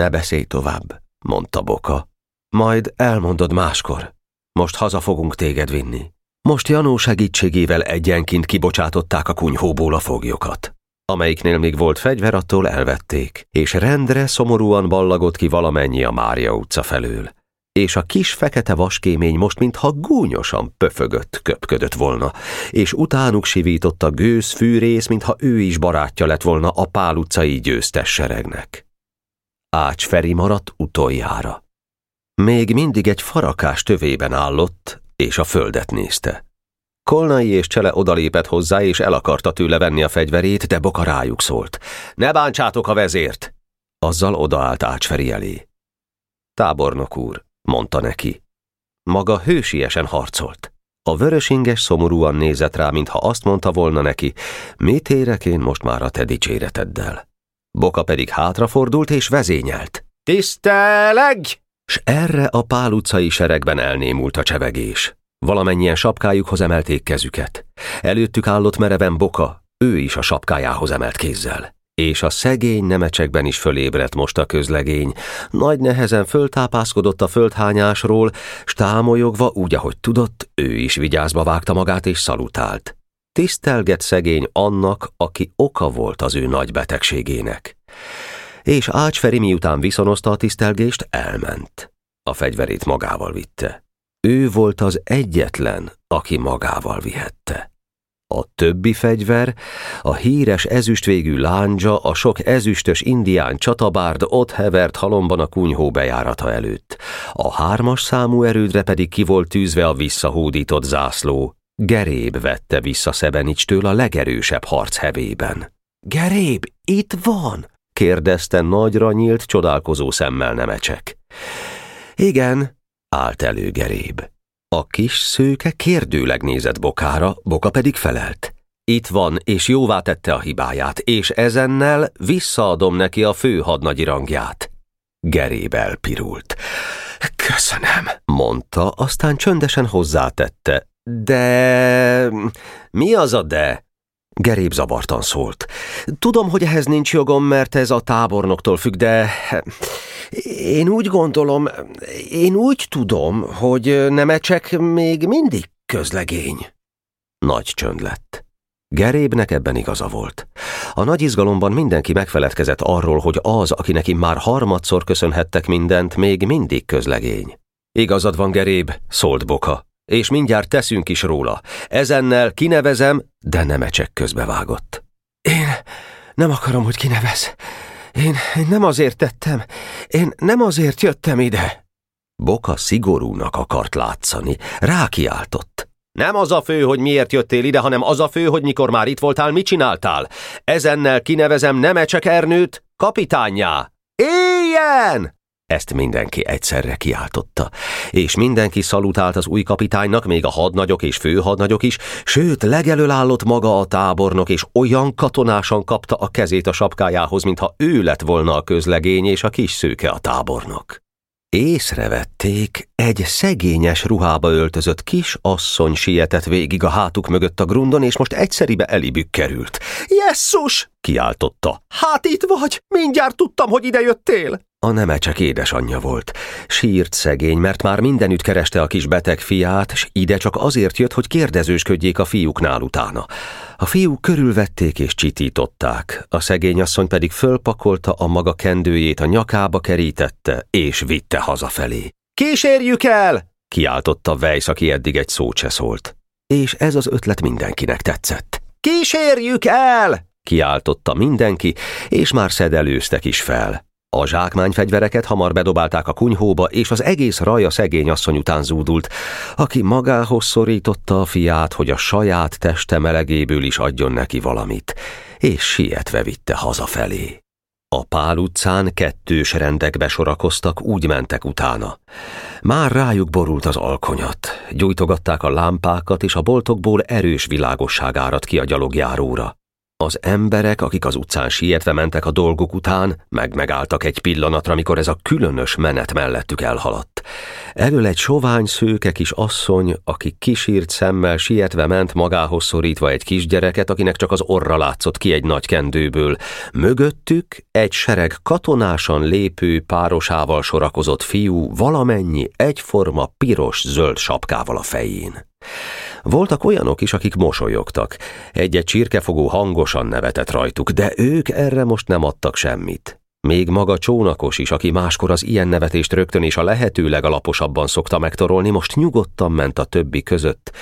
Ne beszélj tovább, mondta Boka. Majd elmondod máskor. Most haza fogunk téged vinni. Most Janó segítségével egyenként kibocsátották a kunyhóból a foglyokat. Amelyiknél még volt fegyver, attól elvették, és rendre szomorúan ballagott ki valamennyi a Mária utca felől. És a kis fekete vaskémény most mintha gúnyosan pöfögött, köpködött volna, és utánuk sivított a gőz fűrész, mintha ő is barátja lett volna a Pál utcai győztes seregnek. Ács Feri maradt utoljára. Még mindig egy farakás tövében állott, és a földet nézte. Kolnai és Csele odalépett hozzá, és el akarta tőle venni a fegyverét, de Boka rájuk szólt. Ne bántsátok a vezért! Azzal odaállt Ácsferi elé. Tábornok úr, mondta neki. Maga hősiesen harcolt. A vörösinges szomorúan nézett rá, mintha azt mondta volna neki, mit érek én most már a te dicséreteddel. Boka pedig hátrafordult és vezényelt. Tiszteleg! S erre a pál utcai seregben elnémult a csevegés. Valamennyien sapkájukhoz emelték kezüket. Előttük állott mereven Boka, ő is a sapkájához emelt kézzel. És a szegény nemecsekben is fölébredt most a közlegény. Nagy nehezen föltápászkodott a földhányásról, s támolyogva úgy, ahogy tudott, ő is vigyázba vágta magát és szalutált. Tisztelget szegény annak, aki oka volt az ő nagy betegségének. És Ácsferi miután viszonozta a tisztelgést, elment. A fegyverét magával vitte. Ő volt az egyetlen, aki magával vihette. A többi fegyver, a híres ezüstvégű lándzsa, a sok ezüstös indián csatabárd ott hevert halomban a kunyhó bejárata előtt. A hármas számú erődre pedig ki volt tűzve a visszahódított zászló, Geréb vette vissza Szebenicstől a legerősebb harc hevében. Geréb, itt van? kérdezte nagyra nyílt, csodálkozó szemmel nemecsek. Igen, állt elő Geréb. A kis szőke kérdőleg nézett Bokára, Boka pedig felelt. Itt van, és jóvá tette a hibáját, és ezennel visszaadom neki a fő hadnagyi rangját. Geréb elpirult. Köszönöm, mondta, aztán csöndesen hozzátette. De... Mi az a de? Geréb zavartan szólt. Tudom, hogy ehhez nincs jogom, mert ez a tábornoktól függ, de... Én úgy gondolom, én úgy tudom, hogy Nemecsek még mindig közlegény. Nagy csönd lett. Gerébnek ebben igaza volt. A nagy izgalomban mindenki megfeledkezett arról, hogy az, aki neki már harmadszor köszönhettek mindent, még mindig közlegény. Igazad van, Geréb, szólt Boka, és mindjárt teszünk is róla. Ezennel kinevezem, de Nemecsek közbevágott. Én nem akarom, hogy kinevez. Én, én nem azért tettem. Én nem azért jöttem ide. Boka szigorúnak akart látszani. Rákiáltott. Nem az a fő, hogy miért jöttél ide, hanem az a fő, hogy mikor már itt voltál, mit csináltál. Ezennel kinevezem Nemecsek Ernőt kapitányá. Éljen! Ezt mindenki egyszerre kiáltotta, és mindenki szalutált az új kapitánynak, még a hadnagyok és főhadnagyok is, sőt, legelől állott maga a tábornok, és olyan katonásan kapta a kezét a sapkájához, mintha ő lett volna a közlegény és a kis szőke a tábornok. Észrevették, egy szegényes ruhába öltözött kis asszony sietett végig a hátuk mögött a grundon, és most egyszeribe elibük került. Jesszus! kiáltotta. Hát itt vagy! Mindjárt tudtam, hogy ide jöttél! A nemecsek édesanyja volt. Sírt szegény, mert már mindenütt kereste a kis beteg fiát, s ide csak azért jött, hogy kérdezősködjék a fiúknál utána. A fiúk körülvették és csitították, a szegény asszony pedig fölpakolta a maga kendőjét, a nyakába kerítette, és vitte hazafelé. Kísérjük el! kiáltotta Weiss, aki eddig egy szót se szólt. És ez az ötlet mindenkinek tetszett. Kísérjük el! kiáltotta mindenki, és már szedelőztek is fel. A zsákmányfegyvereket hamar bedobálták a kunyhóba, és az egész raja szegény asszony után zúdult, aki magához szorította a fiát, hogy a saját teste melegéből is adjon neki valamit, és sietve vitte hazafelé. A Pál utcán kettős rendekbe sorakoztak, úgy mentek utána. Már rájuk borult az alkonyat, gyújtogatták a lámpákat, és a boltokból erős világosság árad ki a gyalogjáróra. Az emberek, akik az utcán sietve mentek a dolguk után, meg-megálltak egy pillanatra, mikor ez a különös menet mellettük elhaladt. Elől egy sovány szőke kis asszony, aki kisírt szemmel sietve ment magához szorítva egy kisgyereket, akinek csak az orra látszott ki egy nagy kendőből. Mögöttük egy sereg katonásan lépő párosával sorakozott fiú valamennyi egyforma piros-zöld sapkával a fején. Voltak olyanok is, akik mosolyogtak. Egy-egy csirkefogó hangosan nevetett rajtuk, de ők erre most nem adtak semmit. Még maga csónakos is, aki máskor az ilyen nevetést rögtön és a lehető legalaposabban szokta megtorolni, most nyugodtan ment a többi között,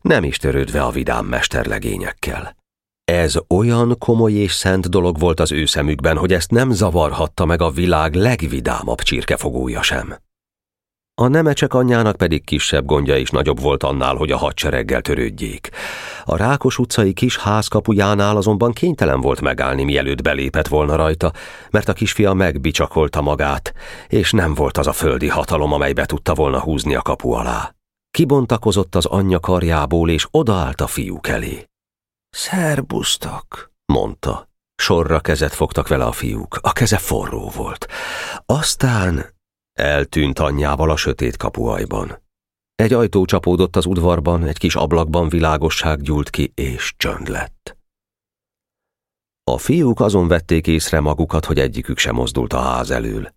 nem is törődve a vidám mesterlegényekkel. Ez olyan komoly és szent dolog volt az ő szemükben, hogy ezt nem zavarhatta meg a világ legvidámabb csirkefogója sem. A nemecsek anyjának pedig kisebb gondja is nagyobb volt annál, hogy a hadsereggel törődjék. A Rákos utcai kis házkapujánál azonban kénytelen volt megállni, mielőtt belépett volna rajta, mert a kisfia megbicsakolta magát, és nem volt az a földi hatalom, amely be tudta volna húzni a kapu alá. Kibontakozott az anyja karjából, és odaállt a fiúk elé. Szerbusztok, mondta. Sorra kezet fogtak vele a fiúk, a keze forró volt. Aztán Eltűnt anyjával a sötét kapuajban. Egy ajtó csapódott az udvarban, egy kis ablakban világosság gyúlt ki, és csönd lett. A fiúk azon vették észre magukat, hogy egyikük sem mozdult a ház elől.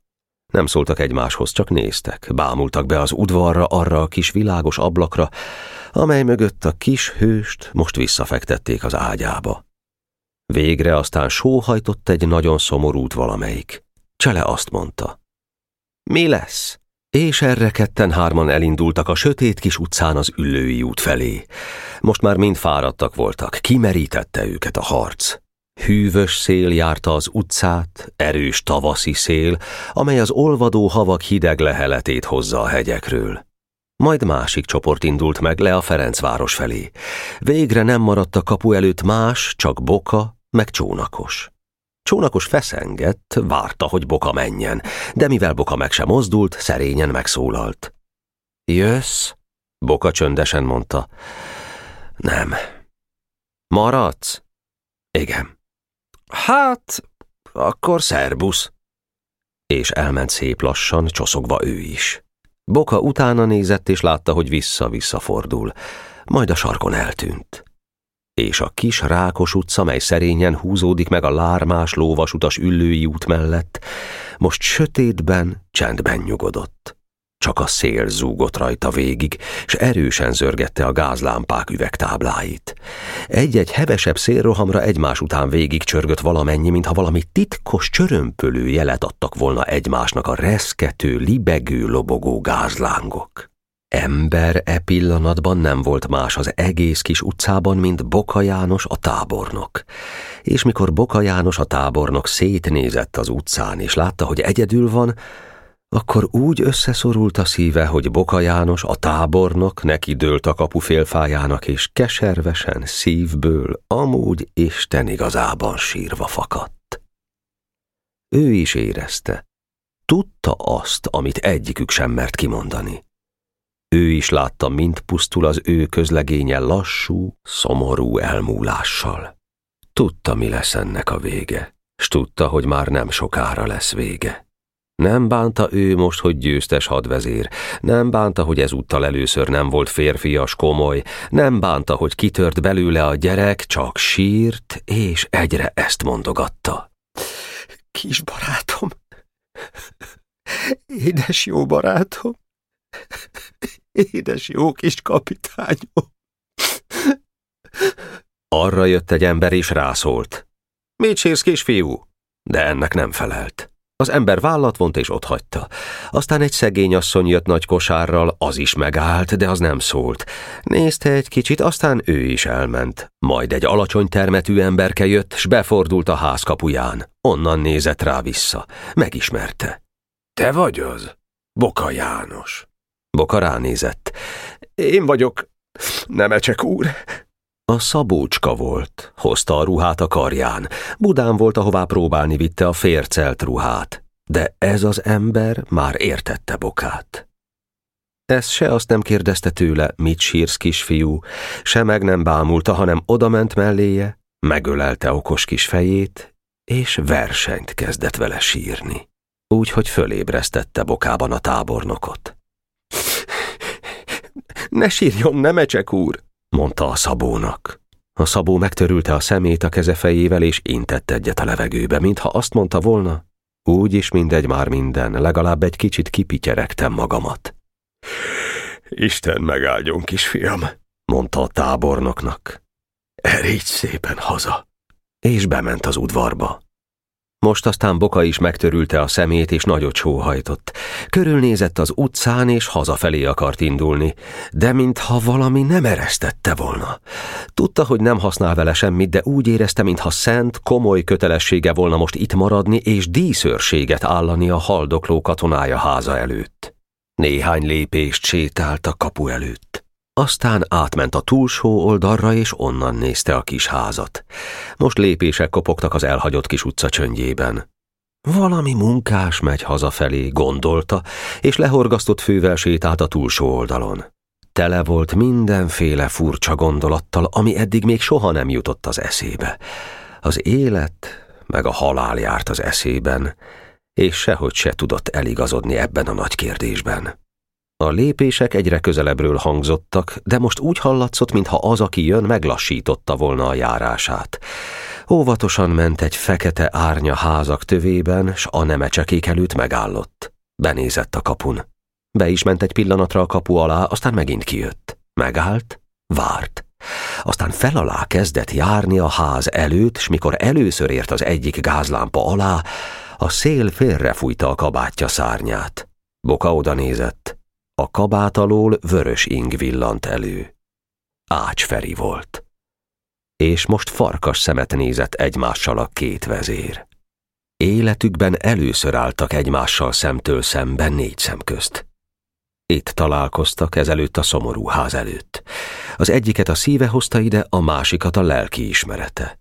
Nem szóltak egymáshoz, csak néztek, bámultak be az udvarra, arra a kis világos ablakra, amely mögött a kis hőst most visszafektették az ágyába. Végre aztán sóhajtott egy nagyon szomorút valamelyik. Csele azt mondta. Mi lesz? És erre ketten hárman elindultak a sötét kis utcán az üllői út felé. Most már mind fáradtak voltak, kimerítette őket a harc. Hűvös szél járta az utcát, erős tavaszi szél, amely az olvadó havak hideg leheletét hozza a hegyekről. Majd másik csoport indult meg le a Ferencváros felé. Végre nem maradt a kapu előtt más, csak boka, meg csónakos. Csónakos feszengett, várta, hogy Boka menjen, de mivel Boka meg sem mozdult, szerényen megszólalt. Jössz? Boka csöndesen mondta. Nem. Maradsz? Igen. Hát, akkor szerbusz. És elment szép lassan, csoszogva ő is. Boka utána nézett, és látta, hogy vissza-vissza fordul. majd a sarkon eltűnt. És a kis rákos utca, mely szerényen húzódik meg a lármás lóvasutas üllői út mellett, most sötétben, csendben nyugodott. Csak a szél zúgott rajta végig, és erősen zörgette a gázlámpák üvegtábláit. Egy-egy hevesebb szélrohamra egymás után végig csörgött valamennyi, mintha valami titkos csörömpölő jelet adtak volna egymásnak a reszkető, libegő, lobogó gázlángok. Ember e pillanatban nem volt más az egész kis utcában, mint Boka János a tábornok. És mikor Boka János a tábornok szétnézett az utcán, és látta, hogy egyedül van, akkor úgy összeszorult a szíve, hogy Boka János, a tábornok neki dőlt a kapu félfájának, és keservesen szívből, amúgy Isten igazában sírva fakadt. Ő is érezte. Tudta azt, amit egyikük sem mert kimondani. Ő is látta, mint pusztul az ő közlegénye lassú, szomorú elmúlással. Tudta, mi lesz ennek a vége, s tudta, hogy már nem sokára lesz vége. Nem bánta ő most, hogy győztes hadvezér, nem bánta, hogy ezúttal először nem volt férfias, komoly, nem bánta, hogy kitört belőle a gyerek, csak sírt, és egyre ezt mondogatta. Kis barátom, édes jó barátom, édes jó kis kapitányom. Arra jött egy ember és rászólt. Mit sírsz, kisfiú? De ennek nem felelt. Az ember vállat vont és hagyta. Aztán egy szegény asszony jött nagy kosárral, az is megállt, de az nem szólt. Nézte egy kicsit, aztán ő is elment. Majd egy alacsony termetű emberke jött, s befordult a ház kapuján. Onnan nézett rá vissza. Megismerte. Te vagy az? Boka János. Boka ránézett. Én vagyok, Nemecsek úr. A szabócska volt, hozta a ruhát a karján. Budán volt, ahová próbálni vitte a fércelt ruhát. De ez az ember már értette bokát. Ez se azt nem kérdezte tőle, mit sírsz, kisfiú, se meg nem bámulta, hanem odament melléje, megölelte okos kis fejét, és versenyt kezdett vele sírni. Úgy, hogy fölébresztette bokában a tábornokot. Ne sírjon, Nemecsek úr! mondta a szabónak. A szabó megtörülte a szemét a keze fejével, és intett egyet a levegőbe, mintha azt mondta volna, úgy is mindegy már minden, legalább egy kicsit kipityeregtem magamat. Isten megáldjon, kisfiam, mondta a tábornoknak. Erígy szépen haza. És bement az udvarba. Most aztán Boka is megtörülte a szemét, és nagyot sóhajtott. Körülnézett az utcán, és hazafelé akart indulni, de mintha valami nem eresztette volna. Tudta, hogy nem használ vele semmit, de úgy érezte, mintha szent, komoly kötelessége volna most itt maradni, és díszőrséget állani a haldokló katonája háza előtt. Néhány lépést sétált a kapu előtt. Aztán átment a túlsó oldalra, és onnan nézte a kis házat. Most lépések kopogtak az elhagyott kis utca csöndjében. Valami munkás megy hazafelé, gondolta, és lehorgasztott fővel sétált a túlsó oldalon. Tele volt mindenféle furcsa gondolattal, ami eddig még soha nem jutott az eszébe. Az élet, meg a halál járt az eszében, és sehogy se tudott eligazodni ebben a nagy kérdésben. A lépések egyre közelebbről hangzottak, de most úgy hallatszott, mintha az, aki jön, meglassította volna a járását. Óvatosan ment egy fekete árnya házak tövében, s a nemecsekék előtt megállott. Benézett a kapun. Be is ment egy pillanatra a kapu alá, aztán megint kijött. Megállt, várt. Aztán fel alá kezdett járni a ház előtt, s mikor először ért az egyik gázlámpa alá, a szél félrefújta a kabátja szárnyát. Boka oda nézett. A kabát alól vörös ing villant elő. Ácsferi volt. És most farkas szemet nézett egymással a két vezér. Életükben először álltak egymással szemtől szemben négy szem közt. Itt találkoztak ezelőtt a szomorú ház előtt. Az egyiket a szíve hozta ide, a másikat a lelki ismerete.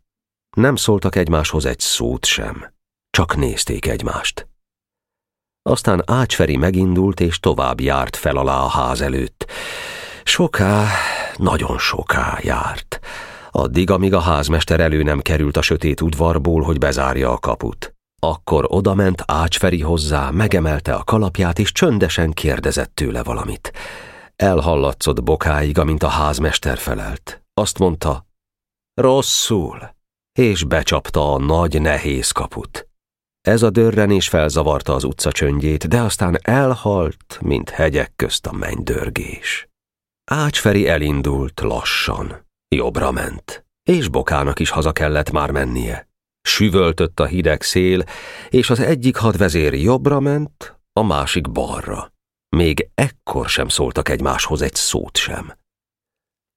Nem szóltak egymáshoz egy szót sem, csak nézték egymást. Aztán Ácsferi megindult, és tovább járt fel alá a ház előtt. Soká, nagyon soká járt. Addig, amíg a házmester elő nem került a sötét udvarból, hogy bezárja a kaput. Akkor odament Ácsferi hozzá, megemelte a kalapját, és csöndesen kérdezett tőle valamit. Elhallatszott bokáig, amint a házmester felelt. Azt mondta, rosszul, és becsapta a nagy nehéz kaput. Ez a dörrenés felzavarta az utca csöndjét, de aztán elhalt, mint hegyek közt a mennydörgés. Ácsferi elindult lassan, jobbra ment, és Bokának is haza kellett már mennie. Süvöltött a hideg szél, és az egyik hadvezér jobbra ment, a másik balra. Még ekkor sem szóltak egymáshoz egy szót sem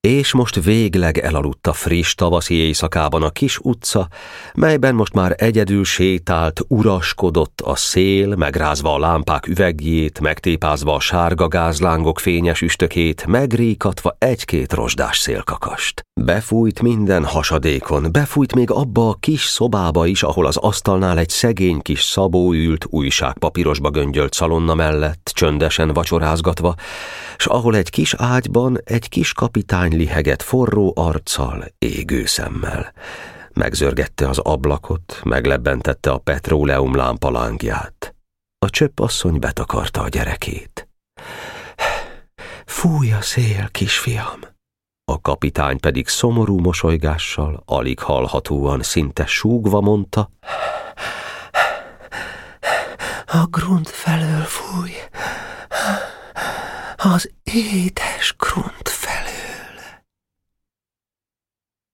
és most végleg elaludt a friss tavaszi éjszakában a kis utca, melyben most már egyedül sétált, uraskodott a szél, megrázva a lámpák üvegjét, megtépázva a sárga gázlángok fényes üstökét, megríkatva egy-két rozsdás szélkakast. Befújt minden hasadékon, befújt még abba a kis szobába is, ahol az asztalnál egy szegény kis szabó ült, újságpapírosba göngyölt szalonna mellett, csöndesen vacsorázgatva, s ahol egy kis ágyban egy kis kapitány liheget forró arccal, égő szemmel. Megzörgette az ablakot, meglebbentette a petróleum lámpalángját. A csöpp asszony betakarta a gyerekét. Fúj a szél, kisfiam! A kapitány pedig szomorú mosolygással, alig hallhatóan, szinte súgva mondta, a grunt felől fúj, az édes grunt